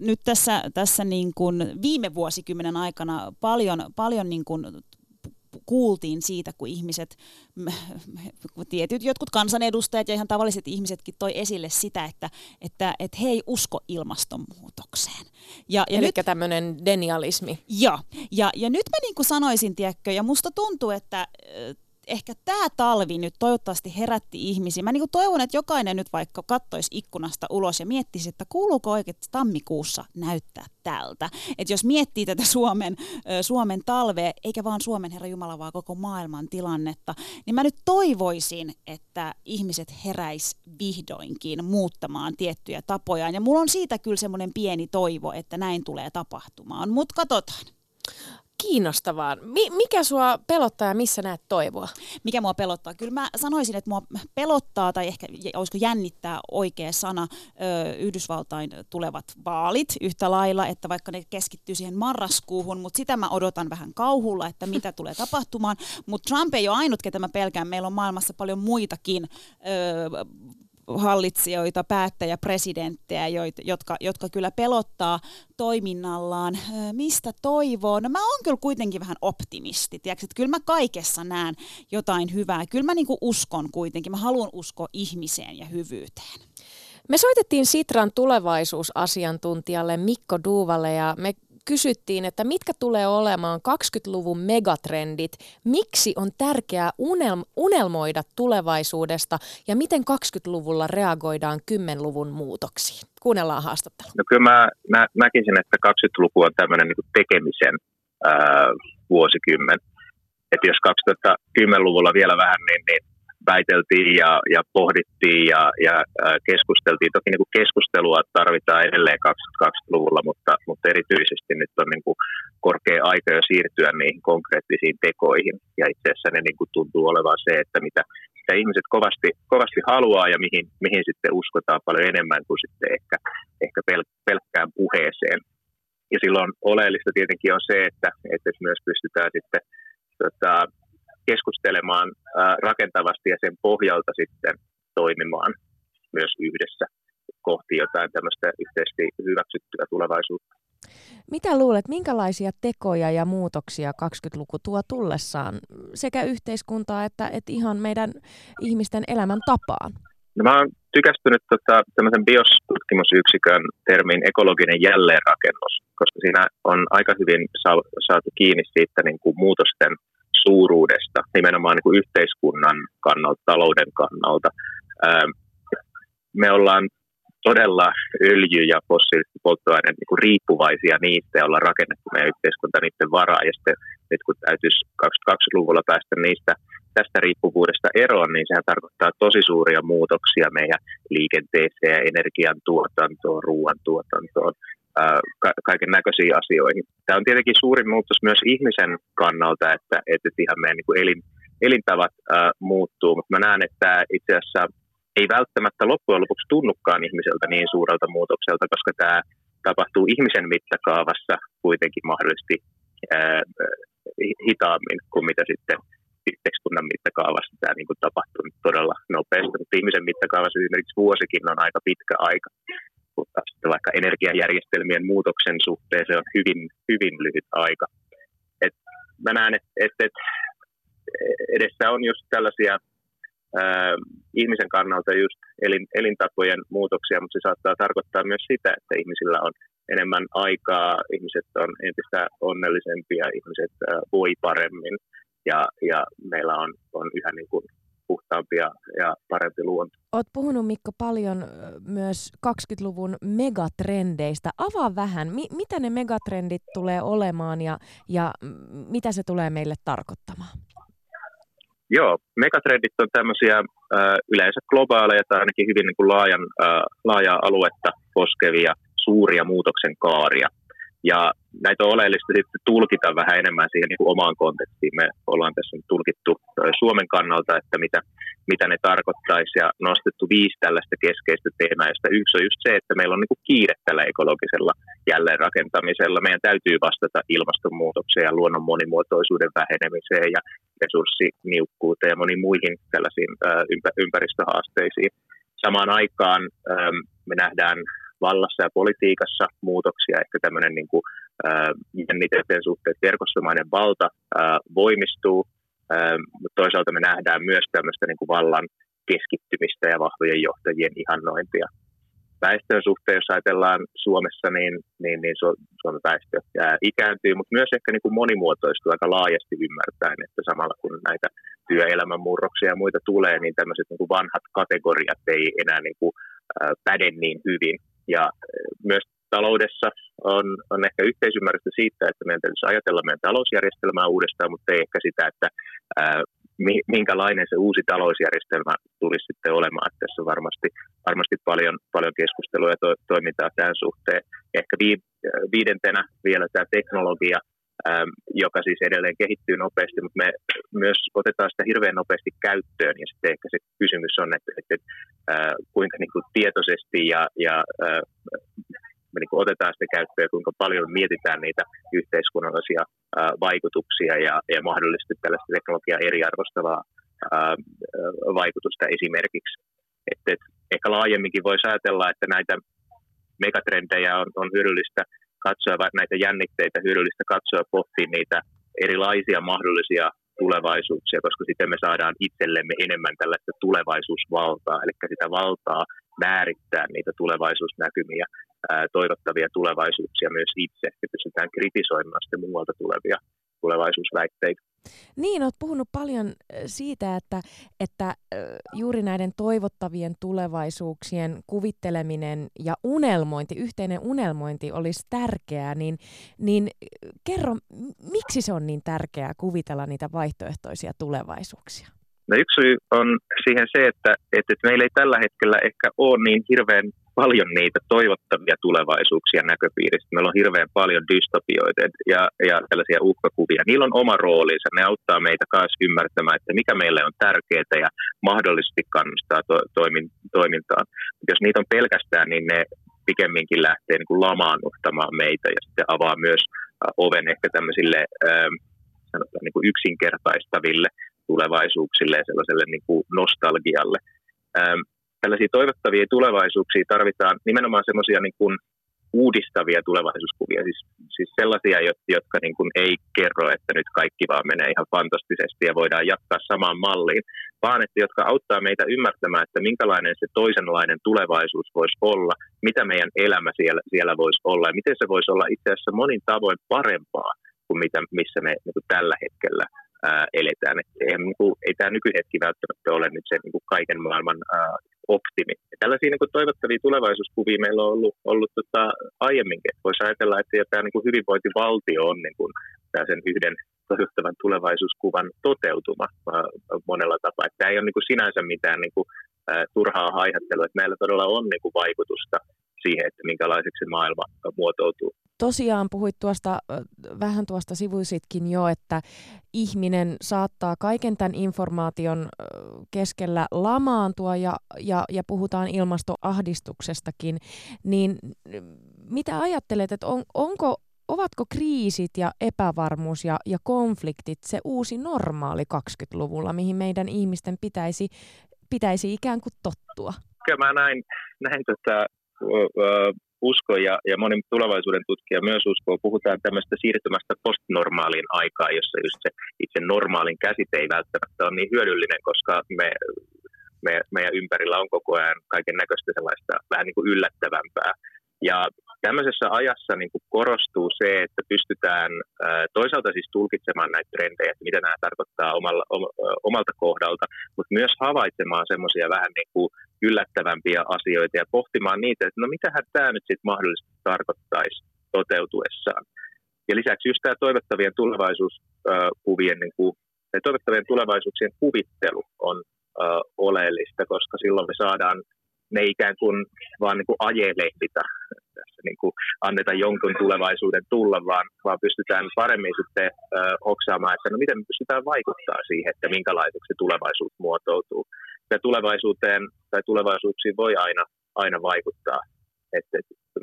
nyt tässä, tässä niin kuin viime vuosikymmenen aikana paljon, paljon niin kuin kuultiin siitä, kun ihmiset, tietyt jotkut kansanedustajat ja ihan tavalliset ihmisetkin toi esille sitä, että, että, että he ei usko ilmastonmuutokseen. Ja, ja Eli nyt, tämmöinen denialismi. Joo, ja, ja nyt mä niin kuin sanoisin, tiedätkö, ja musta tuntuu, että ehkä tämä talvi nyt toivottavasti herätti ihmisiä. Mä niin toivon, että jokainen nyt vaikka kattoisi ikkunasta ulos ja miettisi, että kuuluuko oikein tammikuussa näyttää tältä. Että jos miettii tätä Suomen, Suomen talvea, eikä vaan Suomen Herra Jumala, vaan koko maailman tilannetta, niin mä nyt toivoisin, että ihmiset heräis vihdoinkin muuttamaan tiettyjä tapojaan. Ja mulla on siitä kyllä semmoinen pieni toivo, että näin tulee tapahtumaan, mutta katsotaan. Kiinnostavaa. Mi- mikä sua pelottaa ja missä näet toivoa? Mikä mua pelottaa? Kyllä mä sanoisin, että mua pelottaa tai ehkä olisiko jännittää oikea sana ö, Yhdysvaltain tulevat vaalit yhtä lailla, että vaikka ne keskittyy siihen marraskuuhun, mutta sitä mä odotan vähän kauhulla, että mitä tulee tapahtumaan. Mutta Trump ei ole ainut, ketä mä pelkään. Meillä on maailmassa paljon muitakin ö, hallitsijoita, päättäjäpresidenttejä, jotka, jotka kyllä pelottaa toiminnallaan. Mistä toivoo? No mä oon kyllä kuitenkin vähän optimisti, tiedätkö? että kyllä mä kaikessa näen jotain hyvää. Kyllä mä niinku uskon kuitenkin, mä haluan uskoa ihmiseen ja hyvyyteen. Me soitettiin Sitran tulevaisuusasiantuntijalle Mikko Duuvalle ja me kysyttiin, että mitkä tulee olemaan 20-luvun megatrendit, miksi on tärkeää unelm- unelmoida tulevaisuudesta ja miten 20-luvulla reagoidaan 10-luvun muutoksiin. Kuunnellaan haastattelu. No kyllä mä, mä näkisin, että 20-luku on tämmöinen niin tekemisen ää, vuosikymmen. Että jos 2010-luvulla vielä vähän, niin, niin väiteltiin ja, ja pohdittiin ja, ja keskusteltiin. Toki niin kuin keskustelua tarvitaan edelleen 2020-luvulla, mutta, mutta erityisesti nyt on niin kuin korkea aika jo siirtyä niihin konkreettisiin tekoihin. Ja itse asiassa ne niin kuin tuntuu olevan se, että mitä, mitä ihmiset kovasti, kovasti haluaa ja mihin, mihin sitten uskotaan paljon enemmän kuin sitten ehkä, ehkä pel, pelkkään puheeseen. Ja silloin oleellista tietenkin on se, että, että myös pystytään sitten tota, keskustelemaan rakentavasti ja sen pohjalta sitten toimimaan myös yhdessä kohti jotain tämmöistä yhteisesti hyväksyttyä tulevaisuutta. Mitä luulet, minkälaisia tekoja ja muutoksia 20-luku tuo tullessaan sekä yhteiskuntaa että, että ihan meidän ihmisten elämän tapaan? No mä oon tykästynyt tota, tämmöisen biostutkimusyksikön termiin ekologinen jälleenrakennus, koska siinä on aika hyvin saatu kiinni siitä niin kuin muutosten suuruudesta, nimenomaan niin kuin yhteiskunnan kannalta, talouden kannalta. Me ollaan todella öljy- ja fossiilisten polttoaineiden niin riippuvaisia niistä ja ollaan rakennettu meidän yhteiskunta niiden varaa. Ja sitten nyt kun täytyisi 2020-luvulla päästä niistä tästä riippuvuudesta eroon, niin sehän tarkoittaa tosi suuria muutoksia meidän liikenteeseen, energiantuotantoon, ruoantuotantoon, kaiken näköisiin asioihin. Tämä on tietenkin suurin muutos myös ihmisen kannalta, että, että ihan meidän niin kuin elin, elintavat ää, muuttuu, mutta mä näen, että itse asiassa ei välttämättä loppujen lopuksi tunnukaan ihmiseltä niin suurelta muutokselta, koska tämä tapahtuu ihmisen mittakaavassa kuitenkin mahdollisesti ää, hitaammin kuin mitä sitten yhteiskunnan mittakaavassa tämä niin kuin tapahtuu todella nopeasti, mutta ihmisen mittakaavassa esimerkiksi vuosikin on aika pitkä aika mutta sitten vaikka energiajärjestelmien muutoksen suhteen se on hyvin, hyvin lyhyt aika. Et mä näen, että et, et edessä on just tällaisia ää, ihmisen kannalta just elin, elintapojen muutoksia, mutta se saattaa tarkoittaa myös sitä, että ihmisillä on enemmän aikaa, ihmiset on entistä onnellisempia, ihmiset ää, voi paremmin ja, ja meillä on, on yhä niin kuin puhtaampi ja, ja parempi luonto. Olet puhunut Mikko paljon myös 20-luvun megatrendeistä. Avaa vähän, mi- mitä ne megatrendit tulee olemaan ja, ja mitä se tulee meille tarkoittamaan? Joo, megatrendit on tämmöisiä äh, yleensä globaaleja tai ainakin hyvin niin kuin laajan, äh, laajaa aluetta koskevia suuria muutoksen kaaria. Ja näitä on oleellista sitten tulkita vähän enemmän siihen niin kuin omaan kontekstiin. Me ollaan tässä nyt tulkittu Suomen kannalta, että mitä, mitä ne tarkoittaisi ja nostettu viisi tällaista keskeistä teemaa, josta yksi on just se, että meillä on niin kuin kiire tällä ekologisella jälleenrakentamisella. Meidän täytyy vastata ilmastonmuutokseen ja luonnon monimuotoisuuden vähenemiseen ja resurssiniukkuuteen ja moniin muihin tällaisiin ympäristöhaasteisiin. Samaan aikaan me nähdään vallassa ja politiikassa muutoksia, ehkä tämmöinen niin kuin, äh, jännitteiden suhteet verkostomainen valta äh, voimistuu, äh, mutta toisaalta me nähdään myös tämmöistä niin kuin vallan keskittymistä ja vahvojen johtajien ihannointia. Väestön suhteen, jos ajatellaan Suomessa, niin, niin, niin Suomen väestö ikääntyy, mutta myös ehkä niin kuin monimuotoistuu aika laajasti ymmärtäen, että samalla kun näitä työelämän murroksia ja muita tulee, niin tämmöiset niin kuin vanhat kategoriat ei enää niin kuin, äh, päde niin hyvin. Ja eh, myös taloudessa on, on ehkä yhteisymmärrystä siitä, että meidän täytyisi ajatella meidän talousjärjestelmää uudestaan, mutta ei ehkä sitä, että ää, minkälainen se uusi talousjärjestelmä tulisi sitten olemaan. Tässä on varmasti, varmasti paljon, paljon keskustelua ja to, toimintaa tämän suhteen. Ehkä viidentenä vielä tämä teknologia joka siis edelleen kehittyy nopeasti, mutta me myös otetaan sitä hirveän nopeasti käyttöön ja sitten ehkä se kysymys on, että, että, että äh, kuinka niin kuin tietoisesti ja, ja me niin kuin otetaan sitä käyttöön ja kuinka paljon mietitään niitä yhteiskunnallisia vaikutuksia ja, ja mahdollisesti tällaista teknologiaa eriarvostavaa vaikutusta esimerkiksi. Et, et, ehkä laajemminkin voisi ajatella, että näitä megatrendejä on, on hyödyllistä katsoa näitä jännitteitä, hyödyllistä katsoa pohtia niitä erilaisia mahdollisia tulevaisuuksia, koska sitten me saadaan itsellemme enemmän tällaista tulevaisuusvaltaa, eli sitä valtaa määrittää niitä tulevaisuusnäkymiä, toivottavia tulevaisuuksia myös itse, ja pystytään kritisoimaan sitten muualta tulevia tulevaisuusväitteitä. Niin, olet puhunut paljon siitä, että, että juuri näiden toivottavien tulevaisuuksien kuvitteleminen ja unelmointi, yhteinen unelmointi olisi tärkeää, niin, niin kerro, miksi se on niin tärkeää kuvitella niitä vaihtoehtoisia tulevaisuuksia? No yksi syy on siihen se, että, että meillä ei tällä hetkellä ehkä ole niin hirveän paljon niitä toivottavia tulevaisuuksia näköpiirissä. Meillä on hirveän paljon dystopioita ja, ja tällaisia uhkakuvia. Niillä on oma roolinsa. Ne auttaa meitä myös ymmärtämään, että mikä meille on tärkeää ja mahdollisesti kannustaa to, toimin, toimintaan. Jos niitä on pelkästään, niin ne pikemminkin lähtee niin kuin lamaannuttamaan meitä ja sitten avaa myös oven ehkä tämmöisille äh, sanotaan niin kuin yksinkertaistaville tulevaisuuksille ja sellaiselle niin kuin nostalgialle. Ähm, tällaisia toivottavia tulevaisuuksia tarvitaan nimenomaan semmoisia niin uudistavia tulevaisuuskuvia, siis, siis sellaisia, jotka niin kuin ei kerro, että nyt kaikki vaan menee ihan fantastisesti ja voidaan jatkaa samaan malliin, vaan että jotka auttaa meitä ymmärtämään, että minkälainen se toisenlainen tulevaisuus voisi olla, mitä meidän elämä siellä, siellä voisi olla ja miten se voisi olla itse asiassa monin tavoin parempaa kuin mitä, missä me niin kuin tällä hetkellä ää, eletään. Et ei, niin kuin, ei tämä nykyhetki välttämättä ole nyt se niin kuin kaiken maailman ää, optimi. Ja tällaisia niin kuin toivottavia tulevaisuuskuvia meillä on ollut, ollut tota, aiemminkin. Voisi ajatella, että tämä niin kuin hyvinvointivaltio on niin kuin, sen yhden toivottavan tulevaisuuskuvan toteutuma ää, monella tapaa. Tämä ei ole niin kuin sinänsä mitään niin kuin, turhaa haihattelua, että meillä todella on niin kuin vaikutusta siihen, että minkälaiseksi se maailma muotoutuu. Tosiaan puhuit tuosta, vähän tuosta sivuisitkin jo, että ihminen saattaa kaiken tämän informaation keskellä lamaantua ja, ja, ja puhutaan ilmastoahdistuksestakin, niin mitä ajattelet, että on, onko, ovatko kriisit ja epävarmuus ja, ja konfliktit se uusi normaali 20-luvulla, mihin meidän ihmisten pitäisi, pitäisi ikään kuin tottua? Kyllä mä näin, näin tota, usko ja, ja moni tulevaisuuden tutkija myös uskoo, puhutaan tämmöistä siirtymästä postnormaaliin aikaan, jossa just se itse normaalin käsite ei välttämättä ole niin hyödyllinen, koska me, me, meidän ympärillä on koko ajan kaiken näköistä sellaista vähän niin kuin yllättävämpää. Ja tämmöisessä ajassa niin kuin korostuu se, että pystytään toisaalta siis tulkitsemaan näitä trendejä, että mitä nämä tarkoittaa omalla, omalta kohdalta, mutta myös havaitsemaan semmoisia vähän niin kuin yllättävämpiä asioita ja pohtimaan niitä, että no mitähän tämä nyt sitten mahdollisesti tarkoittaisi toteutuessaan. Ja lisäksi just tämä toivottavien tulevaisuuskuvien, niin kuin, toivottavien tulevaisuuksien kuvittelu on oleellista, koska silloin me saadaan ne ikään kuin vaan niin kuin ajelehditä, tässä niin kuin anneta jonkun tulevaisuuden tulla, vaan, vaan pystytään paremmin sitten uh, hoksaamaan, että no miten me pystytään vaikuttaa siihen, että minkälaiseksi se tulevaisuus muotoutuu ja tulevaisuuteen tai tulevaisuuksiin voi aina, aina vaikuttaa. Että, että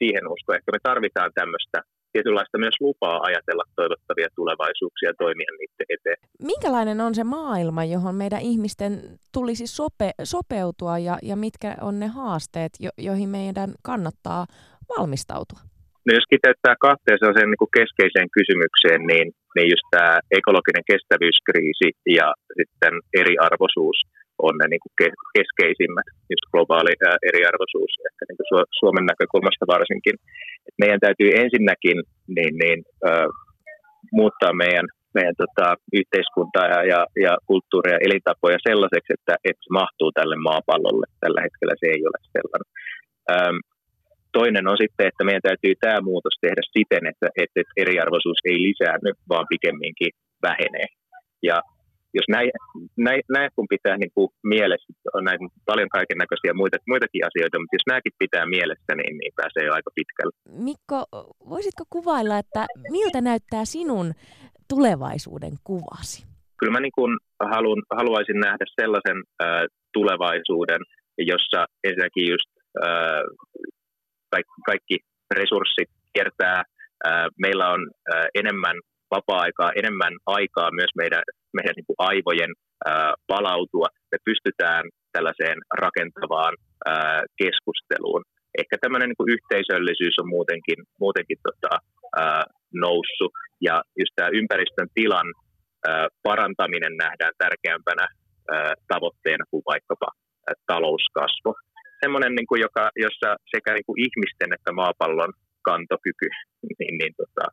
siihen uskon, että me tarvitaan tämmöistä tietynlaista myös lupaa ajatella toivottavia tulevaisuuksia ja toimia niiden eteen. Minkälainen on se maailma, johon meidän ihmisten tulisi sope, sopeutua ja, ja mitkä on ne haasteet, jo, joihin meidän kannattaa valmistautua? No jos kiteyttää kahteen sellaiseen niin kuin keskeiseen kysymykseen, niin, niin just tämä ekologinen kestävyyskriisi ja sitten eriarvoisuus – on ne niin kuin keskeisimmät, just globaali eriarvoisuus, ehkä niin kuin Suomen näkökulmasta varsinkin. Meidän täytyy ensinnäkin niin, niin, äh, muuttaa meidän, meidän tota, yhteiskuntaa ja, ja, ja kulttuuria ja elintapoja sellaiseksi, että, että se mahtuu tälle maapallolle. Tällä hetkellä se ei ole sellainen. Ähm, toinen on sitten, että meidän täytyy tämä muutos tehdä siten, että, että eriarvoisuus ei lisäänny, vaan pikemminkin vähenee. Ja jos näin, näin, näin kun pitää niin kuin mielessä, on näin paljon kaiken näköisiä muita, muitakin asioita, mutta jos nämäkin pitää mielessä, niin, niin pääsee jo aika pitkälle. Mikko, voisitko kuvailla, että miltä näyttää sinun tulevaisuuden kuvasi? Kyllä mä niin kuin haluan, haluaisin nähdä sellaisen äh, tulevaisuuden, jossa ensinnäkin just äh, kaikki, kaikki resurssit kiertää. Äh, meillä on äh, enemmän vapaa-aikaa, enemmän aikaa myös meidän, meidän niin kuin aivojen ää, palautua. Me pystytään tällaiseen rakentavaan ää, keskusteluun. Ehkä tämmöinen niin kuin yhteisöllisyys on muutenkin, muutenkin tota, ää, noussut. Ja just tämä ympäristön tilan ää, parantaminen nähdään tärkeämpänä ää, tavoitteena kuin vaikkapa ää, talouskasvu. Semmoinen, niin kuin joka, jossa sekä niin kuin ihmisten että maapallon kantokyky niin, niin tota,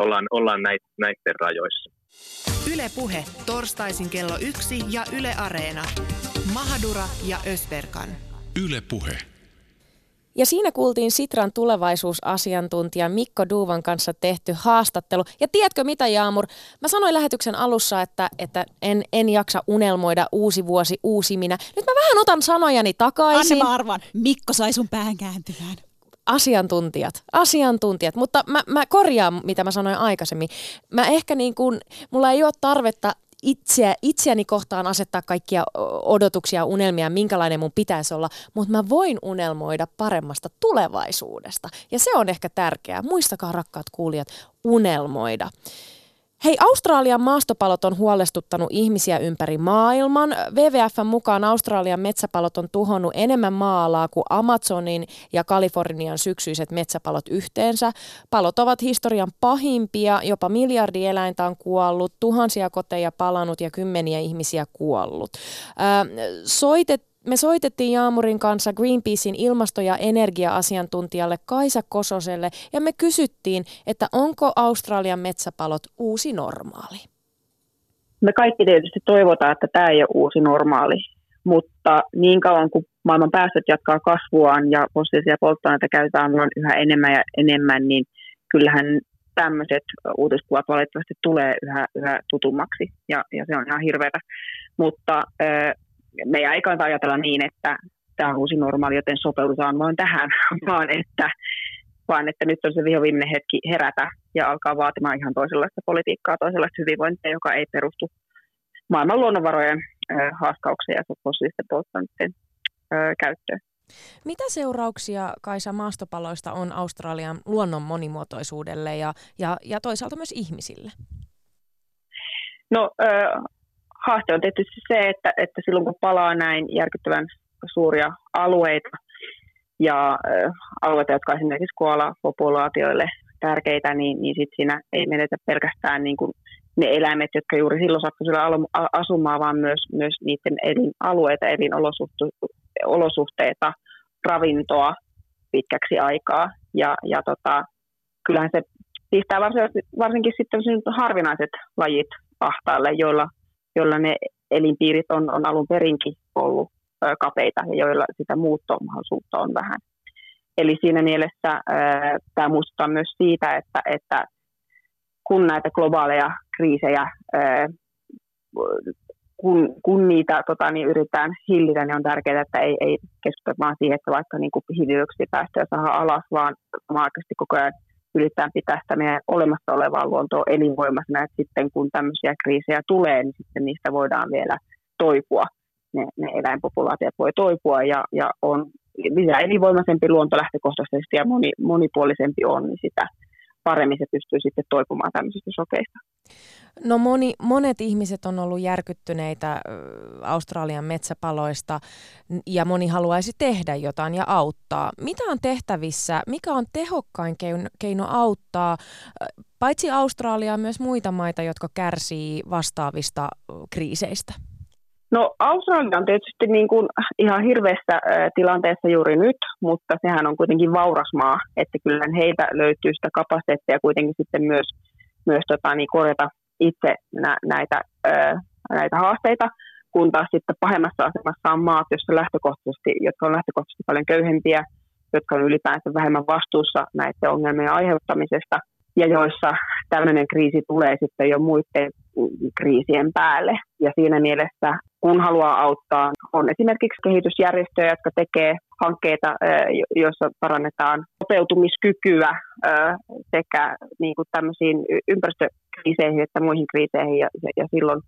ollaan, ollaan näit, näiden rajoissa. Ylepuhe torstaisin kello yksi ja Yle Areena. Mahadura ja Ösberkan. Ylepuhe. Ja siinä kuultiin Sitran tulevaisuusasiantuntija Mikko Duuvan kanssa tehty haastattelu. Ja tiedätkö mitä Jaamur? Mä sanoin lähetyksen alussa, että, että en, en jaksa unelmoida uusi vuosi, uusi minä. Nyt mä vähän otan sanojani takaisin. Anne mä arvan, Mikko sai sun pään kääntymään asiantuntijat, asiantuntijat, mutta mä, mä korjaan, mitä mä sanoin aikaisemmin. Mä ehkä niin kuin, mulla ei ole tarvetta itseä, itseäni kohtaan asettaa kaikkia odotuksia, unelmia, minkälainen mun pitäisi olla, mutta mä voin unelmoida paremmasta tulevaisuudesta. Ja se on ehkä tärkeää. Muistakaa rakkaat kuulijat, unelmoida. Hei, Australian maastopalot on huolestuttanut ihmisiä ympäri maailman. WWFn mukaan Australian metsäpalot on tuhonnut enemmän maa-alaa kuin Amazonin ja Kalifornian syksyiset metsäpalot yhteensä. Palot ovat historian pahimpia, jopa miljardi eläintä on kuollut, tuhansia koteja palannut ja kymmeniä ihmisiä kuollut. Soitet me soitettiin Jaamurin kanssa Greenpeacein ilmasto- ja energia-asiantuntijalle Kaisa Kososelle ja me kysyttiin, että onko Australian metsäpalot uusi normaali? Me kaikki tietysti toivotaan, että tämä ei ole uusi normaali, mutta niin kauan kuin maailman päästöt jatkaa kasvuaan ja fossiilisia polttoaineita käytetään vain yhä enemmän ja enemmän, niin kyllähän tämmöiset uutiskuvat valitettavasti tulee yhä, yhä tutummaksi ja, ja se on ihan hirveätä. Mutta meidän ei kannata ajatella niin, että tämä on uusi normaali, joten sopeudutaan vain tähän, vaan että, vaan että nyt on se vihoviimeinen hetki herätä ja alkaa vaatimaan ihan toisenlaista politiikkaa, toisenlaista hyvinvointia, joka ei perustu maailman luonnonvarojen äh, haaskaukseen ja fossiilisten polttoaineiden äh, käyttöön. Mitä seurauksia Kaisa maastopaloista on Australian luonnon monimuotoisuudelle ja, ja, ja toisaalta myös ihmisille? No äh, haaste on tietysti se, että, että silloin kun palaa näin järkyttävän suuria alueita ja äh, alueita, jotka esimerkiksi koala-populaatioille tärkeitä, niin, niin sit siinä ei menetä pelkästään niin kuin ne eläimet, jotka juuri silloin sattuivat asumaan, vaan myös, myös niiden elinalueita, elinolosuhteita, ravintoa pitkäksi aikaa. Ja, ja tota, kyllähän se pistää varsinkin, varsinkin sitten harvinaiset lajit ahtaalle, joilla joilla ne elinpiirit on, on alun perinkin ollut kapeita ja joilla sitä muuttomahdollisuutta on vähän. Eli siinä mielessä tämä muistuttaa myös siitä, että, että kun näitä globaaleja kriisejä, ää, kun, kun niitä tota, niin yritetään hillitä, niin on tärkeää, että ei, ei keskitytä vaan siihen, että vaikka niin hiilidioksidipäästöjä saadaan alas, vaan samaaikaisesti koko ajan yritetään pitää sitä meidän olemassa olevaa luontoa elinvoimaisena, että sitten kun tämmöisiä kriisejä tulee, niin sitten niistä voidaan vielä toipua. Ne, ne eläinpopulaatiot voi toipua ja, ja on mitä elinvoimaisempi luonto lähtökohtaisesti ja moni, monipuolisempi on, niin sitä paremmin se pystyy sitten toipumaan tämmöisistä sokeista. No moni, monet ihmiset on ollut järkyttyneitä Australian metsäpaloista ja moni haluaisi tehdä jotain ja auttaa. Mitä on tehtävissä? Mikä on tehokkain keino, auttaa paitsi Australiaa myös muita maita, jotka kärsii vastaavista kriiseistä? No Australia on tietysti niin kuin ihan hirveässä tilanteessa juuri nyt, mutta sehän on kuitenkin vauras maa, että kyllä heiltä löytyy sitä kapasiteettia kuitenkin sitten myös, myös tota, niin korjata itse nä, näitä, näitä haasteita, kun taas sitten pahemmassa asemassa on maat, joissa lähtökohtaisesti, jotka on lähtökohtaisesti paljon köyhempiä, jotka on ylipäänsä vähemmän vastuussa näiden ongelmien aiheuttamisesta, ja joissa tämmöinen kriisi tulee sitten jo muiden kriisien päälle. Ja siinä mielessä, kun haluaa auttaa, on esimerkiksi kehitysjärjestöjä, jotka tekee hankkeita, joissa parannetaan sopeutumiskykyä sekä niin kuin tämmöisiin ympäristökriiseihin että muihin kriiseihin. Ja, ja silloin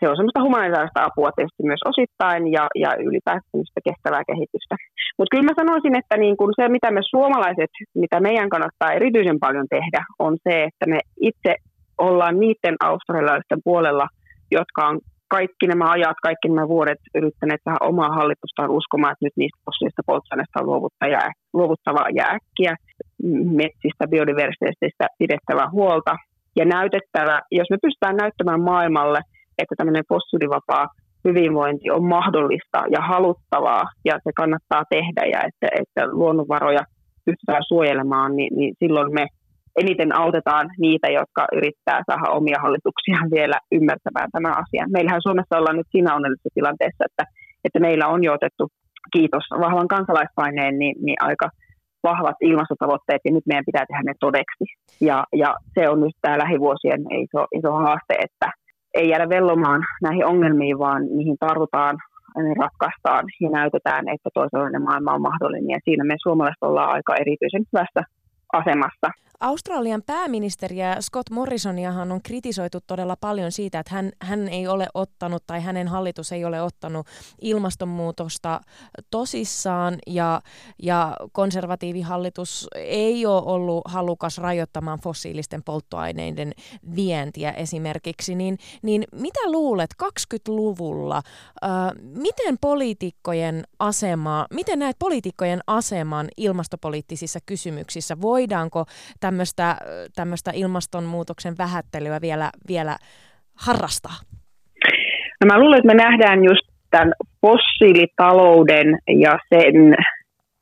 se on semmoista humanitaarista apua tietysti myös osittain ja, ja ylipäätään kestävää kehitystä. Mutta kyllä mä sanoisin, että niin kun se, mitä me suomalaiset, mitä meidän kannattaa erityisen paljon tehdä, on se, että me itse ollaan niiden australialaisten puolella, jotka on kaikki nämä ajat, kaikki nämä vuodet yrittäneet saada omaa hallitustaan uskomaan, että nyt niistä fossiilista polttoaineista on luovuttavaa ja äkkiä, metsistä, biodiversiteetistä pidettävä huolta ja näytettävä, jos me pystytään näyttämään maailmalle, että tämmöinen fossiilivapaa hyvinvointi on mahdollista ja haluttavaa ja se kannattaa tehdä ja että, että luonnonvaroja pystytään suojelemaan, niin, niin silloin me eniten autetaan niitä, jotka yrittää saada omia hallituksiaan vielä ymmärtämään tämän asian. Meillähän Suomessa ollaan nyt siinä onnellisessa tilanteessa, että, että meillä on jo otettu, kiitos vahvan kansalaispaineen, niin, niin aika vahvat ilmastotavoitteet ja nyt meidän pitää tehdä ne todeksi. Ja, ja se on nyt tämä lähivuosien iso, iso haaste, että ei jäädä vellomaan näihin ongelmiin, vaan niihin tartutaan, ne ratkaistaan ja näytetään, että toisenlainen maailma on mahdollinen. Ja siinä me suomalaiset ollaan aika erityisen hyvässä asemassa. Australian pääministeriä Scott Morrisoniahan on kritisoitu todella paljon siitä, että hän, hän ei ole ottanut tai hänen hallitus ei ole ottanut ilmastonmuutosta tosissaan ja, ja konservatiivihallitus ei ole ollut halukas rajoittamaan fossiilisten polttoaineiden vientiä esimerkiksi. Niin, niin mitä luulet 20-luvulla, äh, miten poliitikkojen asemaa, miten näet poliitikkojen aseman ilmastopoliittisissa kysymyksissä? Voidaanko tämä tämmöistä, ilmastonmuutoksen vähättelyä vielä, vielä harrastaa? No mä luulen, että me nähdään just tämän fossiilitalouden ja sen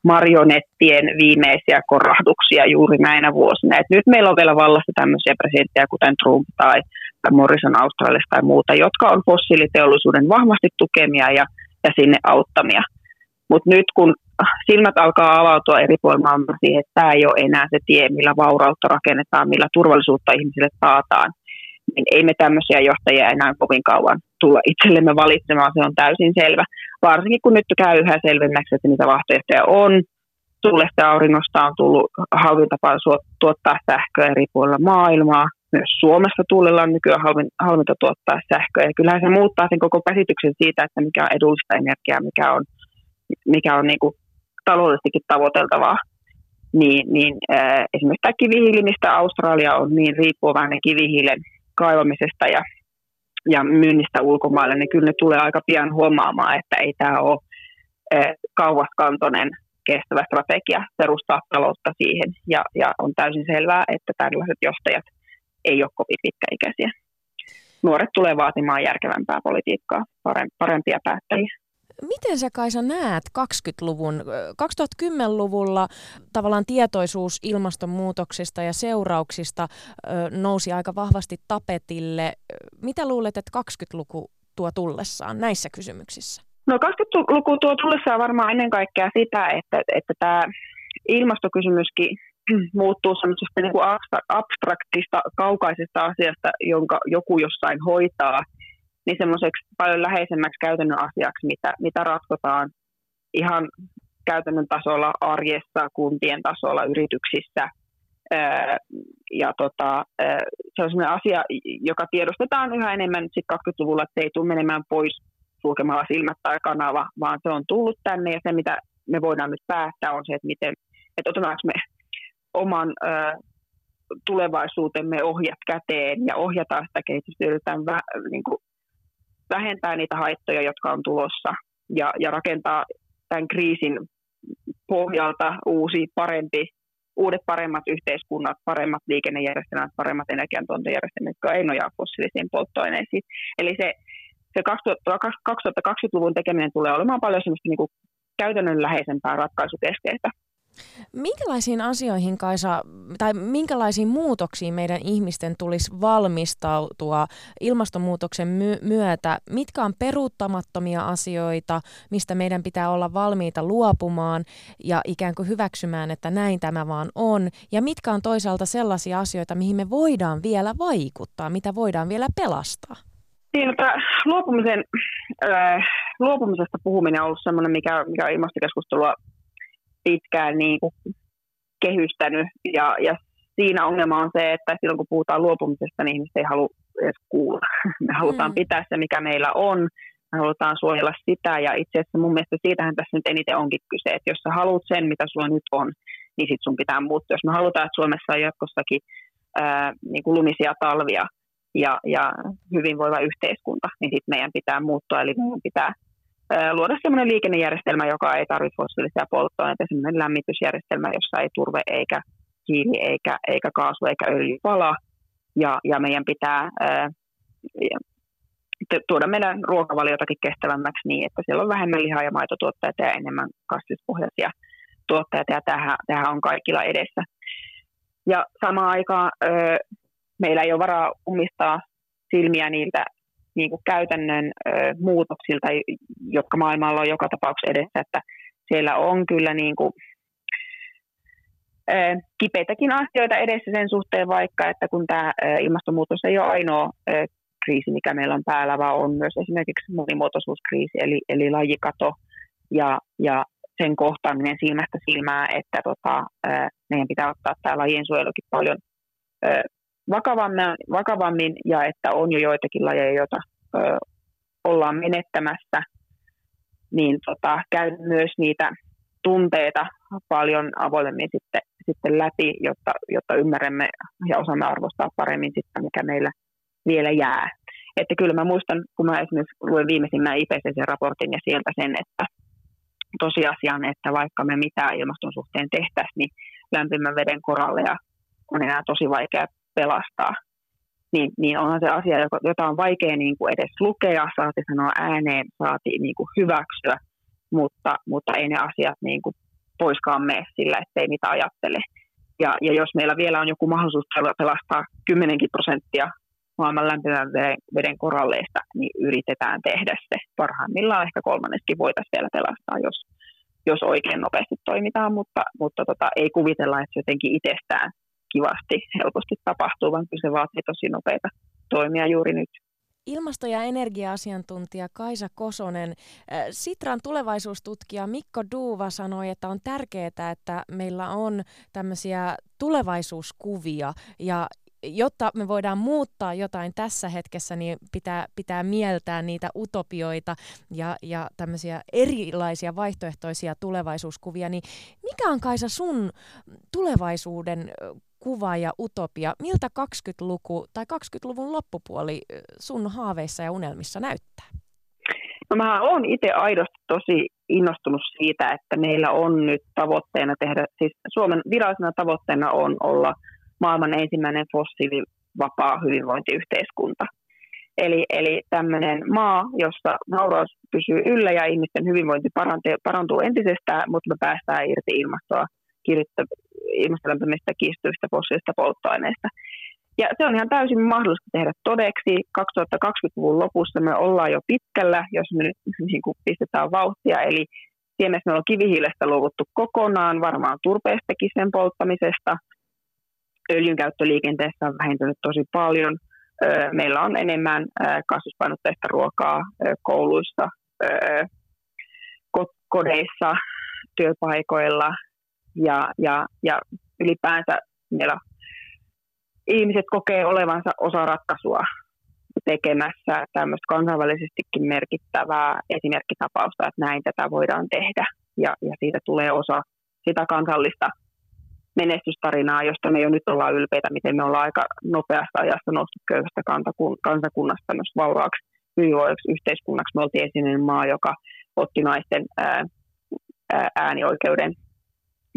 marionettien viimeisiä korahduksia juuri näinä vuosina. Et nyt meillä on vielä vallassa tämmöisiä presidenttejä, kuten Trump tai, tai Morrison Australiasta tai muuta, jotka on fossiiliteollisuuden vahvasti tukemia ja, ja sinne auttamia. Mutta nyt kun silmät alkaa avautua eri puolilla siihen, että tämä ei ole enää se tie, millä vaurautta rakennetaan, millä turvallisuutta ihmisille taataan, niin ei me tämmöisiä johtajia enää kovin kauan tulla itsellemme valitsemaan, se on täysin selvä. Varsinkin kun nyt käy yhä selvemmäksi, että niitä vaihtoehtoja on, tuulesta auringosta on tullut halvin tapa tuottaa sähköä eri puolilla maailmaa. Myös Suomessa tuulella on nykyään halvin, halvinta tuottaa sähköä. Ja kyllähän se muuttaa sen koko käsityksen siitä, että mikä on edullista energiaa, mikä on, mikä on niin kuin taloudellisestikin tavoiteltavaa, niin, niin äh, esimerkiksi tämä kivihiili, mistä Australia on niin riippuvainen kivihiilen kaivamisesta ja, ja myynnistä ulkomaille, niin kyllä ne tulee aika pian huomaamaan, että ei tämä ole äh, kauaskantoinen kestävä strategia perustaa taloutta siihen. Ja, ja on täysin selvää, että tällaiset johtajat ei ole kovin pitkäikäisiä. Nuoret tulee vaatimaan järkevämpää politiikkaa, parempia päättäjiä miten sä Kaisa näet 20-luvun, 2010-luvulla tavallaan tietoisuus ilmastonmuutoksista ja seurauksista nousi aika vahvasti tapetille. Mitä luulet, että 20-luku tuo tullessaan näissä kysymyksissä? No 20-luku tuo tullessaan varmaan ennen kaikkea sitä, että, että tämä ilmastokysymyskin muuttuu semmoisesta niin abstraktista, kaukaisesta asiasta, jonka joku jossain hoitaa – niin semmoiseksi paljon läheisemmäksi käytännön asiaksi, mitä, mitä ratkotaan ihan käytännön tasolla arjessa, kuntien tasolla, yrityksissä. Ja tota, se on sellainen asia, joka tiedostetaan yhä enemmän sit 20-luvulla, että se ei tule menemään pois sulkemalla silmät tai kanava, vaan se on tullut tänne ja se, mitä me voidaan nyt päättää, on se, että, miten, että otetaanko me oman tulevaisuutemme ohjat käteen ja ohjataan sitä kehitystä, yritetään vä, niin kuin vähentää niitä haittoja, jotka on tulossa ja, ja rakentaa tämän kriisin pohjalta uusi, parempi, uudet paremmat yhteiskunnat, paremmat liikennejärjestelmät, paremmat energiantuontojärjestelmät, jotka ei nojaa fossiilisiin polttoaineisiin. Eli se, se 2020-luvun tekeminen tulee olemaan paljon semmoista niin kuin käytännönläheisempää ratkaisukeskeistä. Minkälaisiin asioihin, Kaisa, tai minkälaisiin muutoksiin meidän ihmisten tulisi valmistautua ilmastonmuutoksen my- myötä? Mitkä on peruuttamattomia asioita, mistä meidän pitää olla valmiita luopumaan ja ikään kuin hyväksymään, että näin tämä vaan on? Ja mitkä on toisaalta sellaisia asioita, mihin me voidaan vielä vaikuttaa, mitä voidaan vielä pelastaa? Niin, että luopumisen, äh, luopumisesta puhuminen on ollut sellainen, mikä, mikä on ilmastokeskustelua pitkään niin kuin kehystänyt. Ja, ja siinä ongelma on se, että silloin kun puhutaan luopumisesta, niin ihmiset ei halua edes kuulla. Me halutaan mm. pitää se, mikä meillä on. Me halutaan suojella sitä. Ja itse asiassa mun mielestä siitähän tässä nyt eniten onkin kyse, että jos sä haluat sen, mitä sulla nyt on, niin sit sun pitää muuttua. Jos me halutaan, että Suomessa on jatkossakin ää, niin kuin lumisia talvia, ja, ja hyvinvoiva yhteiskunta, niin sitten meidän pitää muuttua, eli meidän pitää luoda sellainen liikennejärjestelmä, joka ei tarvitse fossiilisia polttoaineita, sellainen lämmitysjärjestelmä, jossa ei turve eikä hiili eikä, eikä kaasu eikä öljy pala, ja, ja meidän pitää ää, tuoda meidän ruokavaliotakin kestävämmäksi niin, että siellä on vähemmän lihaa ja maitotuotteita ja enemmän kasvispohjaisia tuotteita, ja tähän, tähän on kaikilla edessä. Ja samaan aikaan meillä ei ole varaa umistaa silmiä niiltä niin kuin käytännön ö, muutoksilta, jotka maailmalla on joka tapauksessa edessä, että siellä on kyllä niin kuin, ö, kipeitäkin asioita edessä sen suhteen vaikka, että kun tämä ö, ilmastonmuutos ei ole ainoa ö, kriisi, mikä meillä on päällä, vaan on myös esimerkiksi monimuotoisuuskriisi, eli, eli lajikato ja, ja sen kohtaaminen silmästä silmää, että tota, meidän pitää ottaa tämä lajien suojelukin paljon vakavammin, vakavammin ja että on jo joitakin lajeja, joita ö, ollaan menettämässä, niin tota, käyn myös niitä tunteita paljon avoimemmin sitten, sitten läpi, jotta, jotta ymmärrämme ja osaamme arvostaa paremmin sitä, mikä meillä vielä jää. Että kyllä mä muistan, kun mä esimerkiksi luen viimeisimmän IPCC-raportin ja sieltä sen, että tosiasian, että vaikka me mitä ilmaston suhteen tehtäisiin, niin lämpimän veden koralleja on enää tosi vaikea pelastaa, niin, niin onhan se asia, jota on vaikea niin kuin edes lukea, saati sanoa ääneen, saati niin kuin hyväksyä, mutta, mutta ei ne asiat niin kuin poiskaan mene sillä, ettei niitä ajattele. Ja, ja jos meillä vielä on joku mahdollisuus pelastaa 10 prosenttia maailman lämpimän veden, veden koralleista, niin yritetään tehdä se. Parhaimmillaan ehkä kolmanneskin voitaisiin vielä pelastaa, jos, jos oikein nopeasti toimitaan, mutta, mutta tota, ei kuvitella, että se jotenkin itsestään kivasti helposti tapahtuu, vaan kyllä se vaatii tosi nopeita toimia juuri nyt. Ilmasto- ja energia-asiantuntija Kaisa Kosonen, äh, Sitran tulevaisuustutkija Mikko Duuva sanoi, että on tärkeää, että meillä on tämmöisiä tulevaisuuskuvia ja jotta me voidaan muuttaa jotain tässä hetkessä, niin pitää, pitää mieltää niitä utopioita ja, ja tämmöisiä erilaisia vaihtoehtoisia tulevaisuuskuvia. Niin mikä on Kaisa sun tulevaisuuden kuva ja utopia. Miltä 20-luku tai 20-luvun loppupuoli sun haaveissa ja unelmissa näyttää? No mä oon itse aidosti tosi innostunut siitä, että meillä on nyt tavoitteena tehdä, siis Suomen virallisena tavoitteena on olla maailman ensimmäinen fossiilivapaa hyvinvointiyhteiskunta. Eli, eli tämmöinen maa, jossa vauraus pysyy yllä ja ihmisten hyvinvointi parantuu entisestään, mutta me päästään irti ilmastoa ilmastolämpömistä kiihtyvistä fossiilista polttoaineista. Ja se on ihan täysin mahdollista tehdä todeksi. 2020-luvun lopussa me ollaan jo pitkällä, jos me nyt niin kuin pistetään vauhtia. Eli tiedämme, meillä on kivihiilestä luovuttu kokonaan, varmaan turpeestakin sen polttamisesta. Öljyn käyttö liikenteessä on vähentynyt tosi paljon. Meillä on enemmän kasvispainotteista ruokaa kouluissa, kodeissa, työpaikoilla, ja, ja, ja ylipäänsä meillä ihmiset kokee olevansa osa ratkaisua tekemässä tämmöistä kansainvälisestikin merkittävää esimerkkitapausta, että näin tätä voidaan tehdä. Ja, ja siitä tulee osa sitä kansallista menestystarinaa, josta me jo nyt ollaan ylpeitä, miten me ollaan aika nopeasta ajasta noustu köyhästä kansakunnasta myös vauraaksi hyvinvoivaksi yhteiskunnaksi. Me oltiin ensimmäinen maa, joka otti naisten ää, äänioikeuden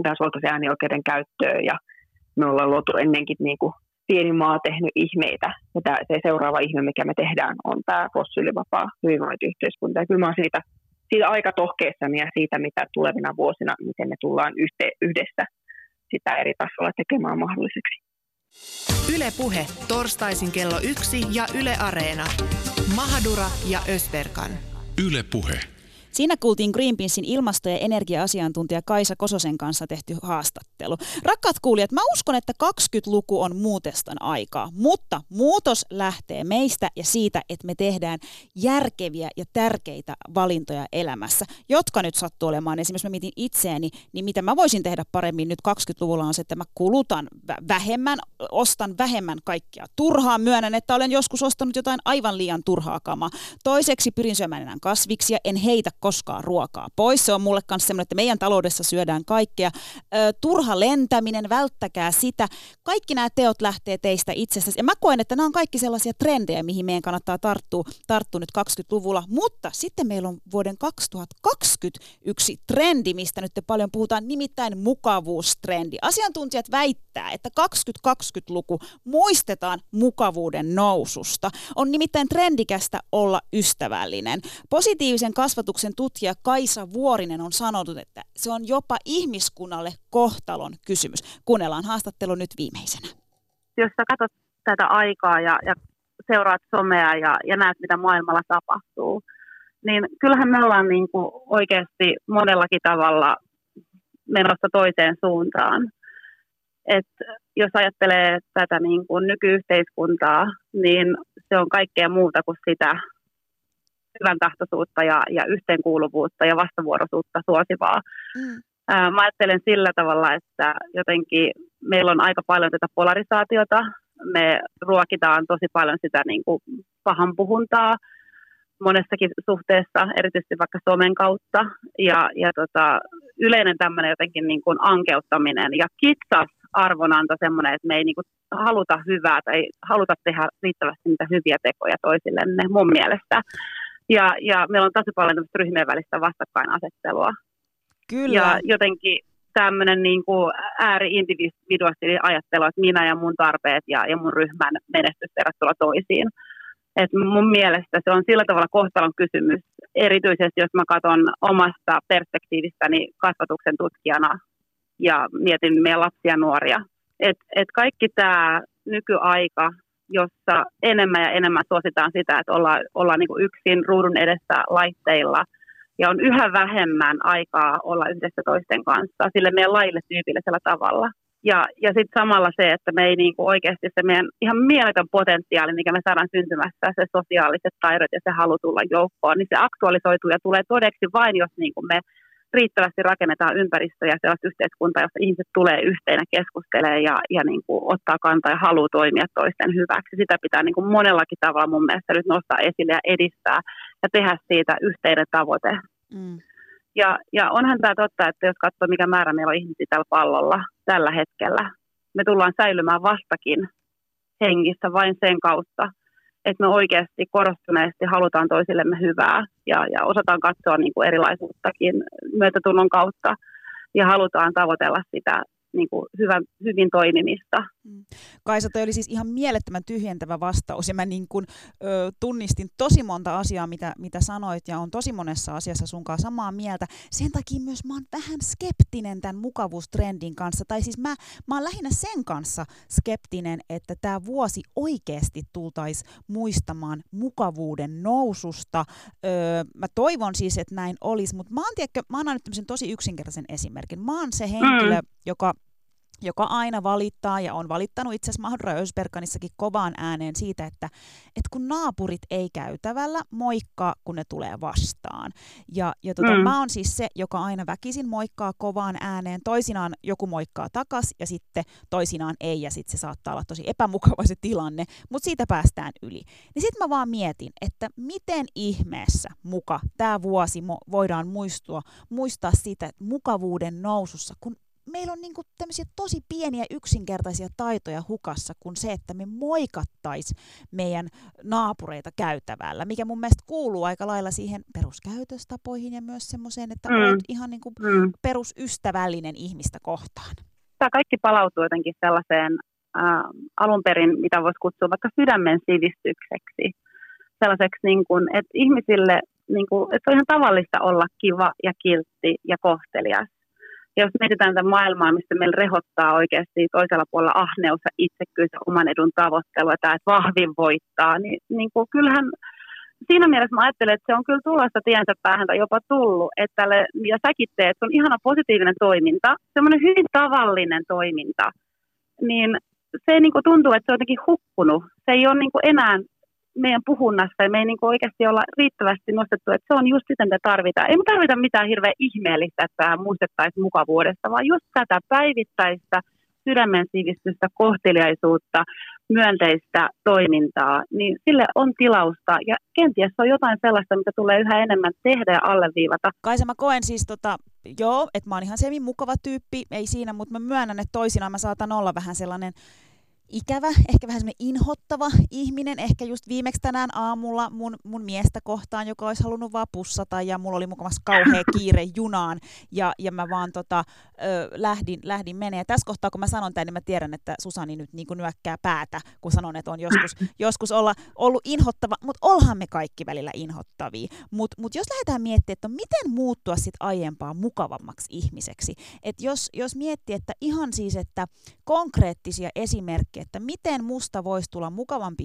täysvaltaisen äänioikeuden käyttöön ja me ollaan luotu ennenkin niin kuin pieni maa tehnyt ihmeitä. Ja tämä, se seuraava ihme, mikä me tehdään, on tämä fossiilivapaa hyvinvointiyhteiskunta. Ja kyllä mä olen siitä, siitä aika tohkeessani ja siitä, mitä tulevina vuosina, miten me tullaan yhte, yhdessä sitä eri tasolla tekemään mahdolliseksi. Yle Puhe, torstaisin kello yksi ja Yle Areena. Mahadura ja Ösberkan. Yle Puhe. Siinä kuultiin Greenpeacein ilmasto- ja energia-asiantuntija Kaisa Kososen kanssa tehty haastattelu. Rakkaat kuulijat, mä uskon, että 20-luku on muuteston aikaa, mutta muutos lähtee meistä ja siitä, että me tehdään järkeviä ja tärkeitä valintoja elämässä, jotka nyt sattuu olemaan. Esimerkiksi mä mietin itseäni, niin mitä mä voisin tehdä paremmin nyt 20-luvulla on se, että mä kulutan vähemmän, ostan vähemmän kaikkia turhaa. Myönnän, että olen joskus ostanut jotain aivan liian turhaa kamaa. Toiseksi pyrin syömään enää kasviksia, en heitä koskaan ruokaa pois. Se on mulle kanssa semmoinen, että meidän taloudessa syödään kaikkea. Ö, turha lentäminen, välttäkää sitä. Kaikki nämä teot lähtee teistä itsestäsi. Ja mä koen, että nämä on kaikki sellaisia trendejä, mihin meidän kannattaa tarttua, tarttua nyt 20-luvulla. Mutta sitten meillä on vuoden 2021 trendi, mistä nyt paljon puhutaan, nimittäin mukavuustrendi. Asiantuntijat väittää, että 2020-luku muistetaan mukavuuden noususta. On nimittäin trendikästä olla ystävällinen. Positiivisen kasvatuksen tutkija Kaisa Vuorinen on sanonut, että se on jopa ihmiskunnalle kohtalon kysymys. Kuunnellaan haastattelu nyt viimeisenä. Jos sä katsot tätä aikaa ja, ja seuraat somea ja, ja näet, mitä maailmalla tapahtuu, niin kyllähän me ollaan niin kuin oikeasti monellakin tavalla menossa toiseen suuntaan. Et jos ajattelee tätä niin kuin nykyyhteiskuntaa, niin se on kaikkea muuta kuin sitä hyvän tahtoisuutta ja, ja yhteenkuuluvuutta ja vastavuoroisuutta suosivaa. Mm. Ää, mä ajattelen sillä tavalla, että jotenkin meillä on aika paljon tätä polarisaatiota. Me ruokitaan tosi paljon sitä niin kuin pahan puhuntaa monessakin suhteessa, erityisesti vaikka somen kautta. Ja, ja tota, yleinen tämmöinen jotenkin niin kuin ankeuttaminen ja kitsas arvonanto semmoinen, että me ei niin kuin haluta hyvää tai haluta tehdä riittävästi niitä hyviä tekoja toisillemme mun mielestä. Ja, ja meillä on tosi paljon ryhmien välistä vastakkainasettelua. Kyllä. Ja jotenkin tämmöinen niin kuin ääri-individuaali ajattelu, että minä ja mun tarpeet ja, ja mun ryhmän menestys verrattuna toisiin. Et mun mielestä se on sillä tavalla kohtalon kysymys, erityisesti jos mä katson omasta perspektiivistäni kasvatuksen tutkijana ja mietin meidän lapsia ja nuoria. Et, et kaikki tämä nykyaika jossa enemmän ja enemmän suositaan sitä, että ollaan, ollaan niin kuin yksin ruudun edessä laitteilla ja on yhä vähemmän aikaa olla yhdessä toisten kanssa sille meidän laille tyypillisellä tavalla. Ja, ja sitten samalla se, että me ei niin kuin oikeasti se meidän ihan mieletön potentiaali, mikä me saadaan syntymässä, se sosiaaliset taidot ja se halu tulla joukkoon, niin se aktualisoituu ja tulee todeksi vain, jos niin kuin me riittävästi rakennetaan ympäristöä ja sellaista yhteiskuntaa, jossa ihmiset tulee yhteen ja keskustelee ja, ja niin kuin ottaa kantaa ja haluaa toimia toisten hyväksi. Sitä pitää niin kuin monellakin tavalla mun mielestä nyt nostaa esille ja edistää ja tehdä siitä yhteinen tavoite. Mm. Ja, ja onhan tämä totta, että jos katsoo mikä määrä meillä on ihmisiä tällä pallolla tällä hetkellä, me tullaan säilymään vastakin hengissä vain sen kautta, että me oikeasti korostuneesti halutaan toisillemme hyvää ja, ja osataan katsoa niin kuin erilaisuuttakin myötätunnon kautta ja halutaan tavoitella sitä niin kuin hyvän, hyvin toimimista. Mm. Kaisa, toi oli siis ihan mielettömän tyhjentävä vastaus ja mä niin kuin, ö, tunnistin tosi monta asiaa, mitä, mitä sanoit ja on tosi monessa asiassa sunkaan samaa mieltä. Sen takia myös mä oon vähän skeptinen tämän mukavuustrendin kanssa, tai siis mä, mä oon lähinnä sen kanssa skeptinen, että tämä vuosi oikeasti tultaisi muistamaan mukavuuden noususta. Ö, mä toivon siis, että näin olisi, mutta mä oon, tiedätkö, mä oon nyt tosi yksinkertaisen esimerkin. Mä oon se henkilö, mm. joka joka aina valittaa ja on valittanut itse asiassa Mahdra Ösberkanissakin kovaan ääneen siitä, että, että kun naapurit ei käytävällä, moikkaa, kun ne tulee vastaan. Ja, ja tota, mm. mä oon siis se, joka aina väkisin moikkaa kovaan ääneen. Toisinaan joku moikkaa takas ja sitten toisinaan ei ja sitten se saattaa olla tosi epämukava se tilanne, mutta siitä päästään yli. Niin sitten mä vaan mietin, että miten ihmeessä muka tämä vuosi mo- voidaan muistua, muistaa siitä mukavuuden nousussa, kun meillä on niinku tämmöisiä tosi pieniä yksinkertaisia taitoja hukassa kuin se, että me moikattais meidän naapureita käytävällä, mikä mun mielestä kuuluu aika lailla siihen peruskäytöstapoihin ja myös semmoiseen, että mm. olet ihan niinku mm. perusystävällinen ihmistä kohtaan. Tämä kaikki palautuu jotenkin sellaiseen äh, alun perin, mitä voisi kutsua vaikka sydämen sivistykseksi. Sellaiseksi, niin kuin, että ihmisille, niin kuin, että on ihan tavallista olla kiva ja kiltti ja kohtelias Ja jos mietitään tätä maailmaa, missä meillä rehottaa oikeasti toisella puolella ahneus ja itsekkyys ja oman edun tavoittelu, ja tämä, että vahvin voittaa, niin, niin kuin kyllähän siinä mielessä mä ajattelen, että se on kyllä tulosta tiensä päähän tai jopa tullut, että tälle, ja säkin teet, se on ihana positiivinen toiminta, semmoinen hyvin tavallinen toiminta, niin se niin kuin tuntuu, että se on jotenkin hukkunut. Se ei ole niin kuin enää meidän puhunnassa ja me ei niin oikeasti olla riittävästi nostettu, että se on just sitä, mitä tarvitaan. Ei me tarvita mitään hirveän ihmeellistä, että muistettaisiin mukavuudesta, vaan just tätä päivittäistä sydämen sivistystä, kohteliaisuutta, myönteistä toimintaa, niin sille on tilausta ja kenties se on jotain sellaista, mitä tulee yhä enemmän tehdä ja alleviivata. Kaisa, mä koen siis tota, joo, että mä oon ihan semi mukava tyyppi, ei siinä, mutta mä myönnän, että toisinaan mä saatan olla vähän sellainen ikävä, ehkä vähän semmoinen inhottava ihminen. Ehkä just viimeksi tänään aamulla mun, mun miestä kohtaan, joka olisi halunnut vaan pussata ja mulla oli mukavasti kauhea kiire junaan ja, ja mä vaan tota, ö, lähdin, lähdin menee. Ja tässä kohtaa, kun mä sanon tämän, niin mä tiedän, että Susani nyt niin kuin nyökkää päätä, kun sanon, että on joskus, joskus olla, ollut inhottava, mutta olhan me kaikki välillä inhottavia. Mutta mut jos lähdetään miettimään, että miten muuttua sit aiempaa mukavammaksi ihmiseksi, että jos, jos miettii, että ihan siis, että konkreettisia esimerkkejä, että miten musta voisi tulla mukavampi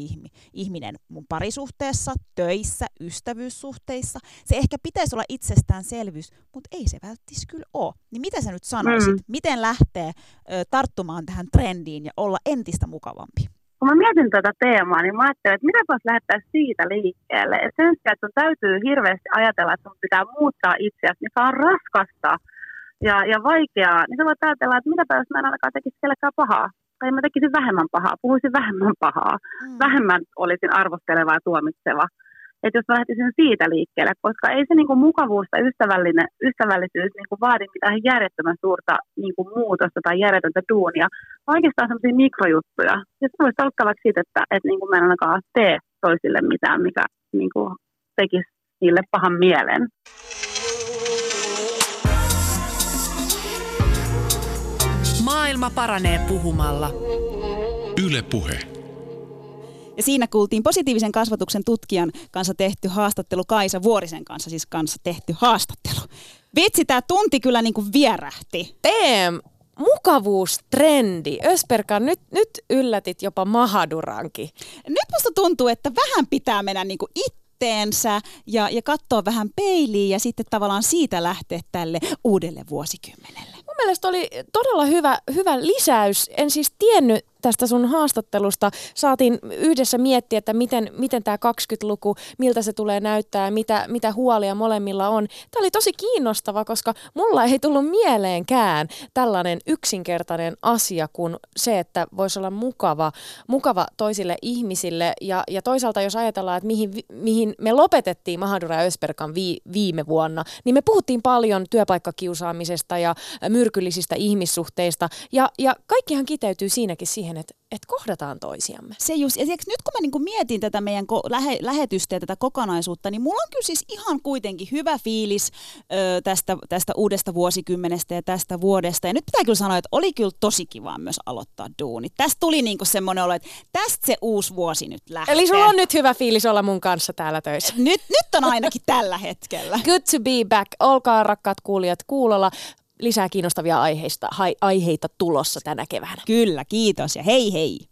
ihminen mun parisuhteessa, töissä, ystävyyssuhteissa. Se ehkä pitäisi olla itsestäänselvyys, mutta ei se välttis kyllä ole. Niin mitä sä nyt sanoisit? Mm. Miten lähtee ö, tarttumaan tähän trendiin ja olla entistä mukavampi? kun mä mietin tätä teemaa, niin mä ajattelin, että mitäpäs lähdetään siitä liikkeelle. Et sen sijaan, että sun täytyy hirveästi ajatella, että sun pitää muuttaa itseäsi, mikä on raskasta ja, ja vaikeaa, niin sä voit ajatella, että mitäpä jos mä en ainakaan tekisi kellekään pahaa tai mä tekisin vähemmän pahaa, puhuisin vähemmän pahaa, mm. vähemmän olisin arvosteleva ja tuomitseva. Että jos mä lähtisin siitä liikkeelle, koska ei se niinku mukavuus tai ystävällinen, ystävällisyys niinku vaadi mitään järjettömän suurta niinku muutosta tai järjetöntä duunia, vaan oikeastaan sellaisia mikrojuttuja. Ja se voisi alkaa vaikka siitä, että et niinku mä en ainakaan tee toisille mitään, mikä niinku tekisi niille pahan mielen. Maailma paranee puhumalla. Yle Puhe. Ja siinä kuultiin positiivisen kasvatuksen tutkijan kanssa tehty haastattelu, Kaisa Vuorisen kanssa siis kanssa tehty haastattelu. Vitsi, tämä tunti kyllä niin kuin vierähti. Teem, mukavuustrendi. Ösperka, nyt, nyt yllätit jopa Mahadurankin. Nyt musta tuntuu, että vähän pitää mennä niin kuin itteensä ja, ja katsoa vähän peiliin ja sitten tavallaan siitä lähteä tälle uudelle vuosikymmenelle. Mielestä oli todella hyvä, hyvä lisäys. En siis tiennyt tästä sun haastattelusta saatiin yhdessä miettiä, että miten, miten tämä 20-luku, miltä se tulee näyttää mitä, mitä huolia molemmilla on. Tämä oli tosi kiinnostava, koska mulla ei tullut mieleenkään tällainen yksinkertainen asia kuin se, että voisi olla mukava, mukava toisille ihmisille. Ja, ja toisaalta jos ajatellaan, että mihin, mihin me lopetettiin Mahadura ja Ösperkan vi, viime vuonna, niin me puhuttiin paljon työpaikkakiusaamisesta ja myrkyllisistä ihmissuhteista. Ja, ja kaikkihan kiteytyy siinäkin siihen, siihen, että, että kohdataan toisiamme. Se just, ja nyt kun mä niinku mietin tätä meidän ko- lähe- lähetystä ja tätä kokonaisuutta, niin mulla on kyllä siis ihan kuitenkin hyvä fiilis ö, tästä, tästä uudesta vuosikymmenestä ja tästä vuodesta. Ja nyt pitää kyllä sanoa, että oli kyllä tosi kiva myös aloittaa duunit. Tästä tuli niinku semmoinen olo, että tästä se uusi vuosi nyt lähtee. Eli sulla on nyt hyvä fiilis olla mun kanssa täällä töissä. Nyt, nyt on ainakin tällä hetkellä. Good to be back. Olkaa rakkaat kuulijat kuulolla lisää kiinnostavia aiheista, aiheita tulossa tänä keväänä. Kyllä, kiitos ja hei hei!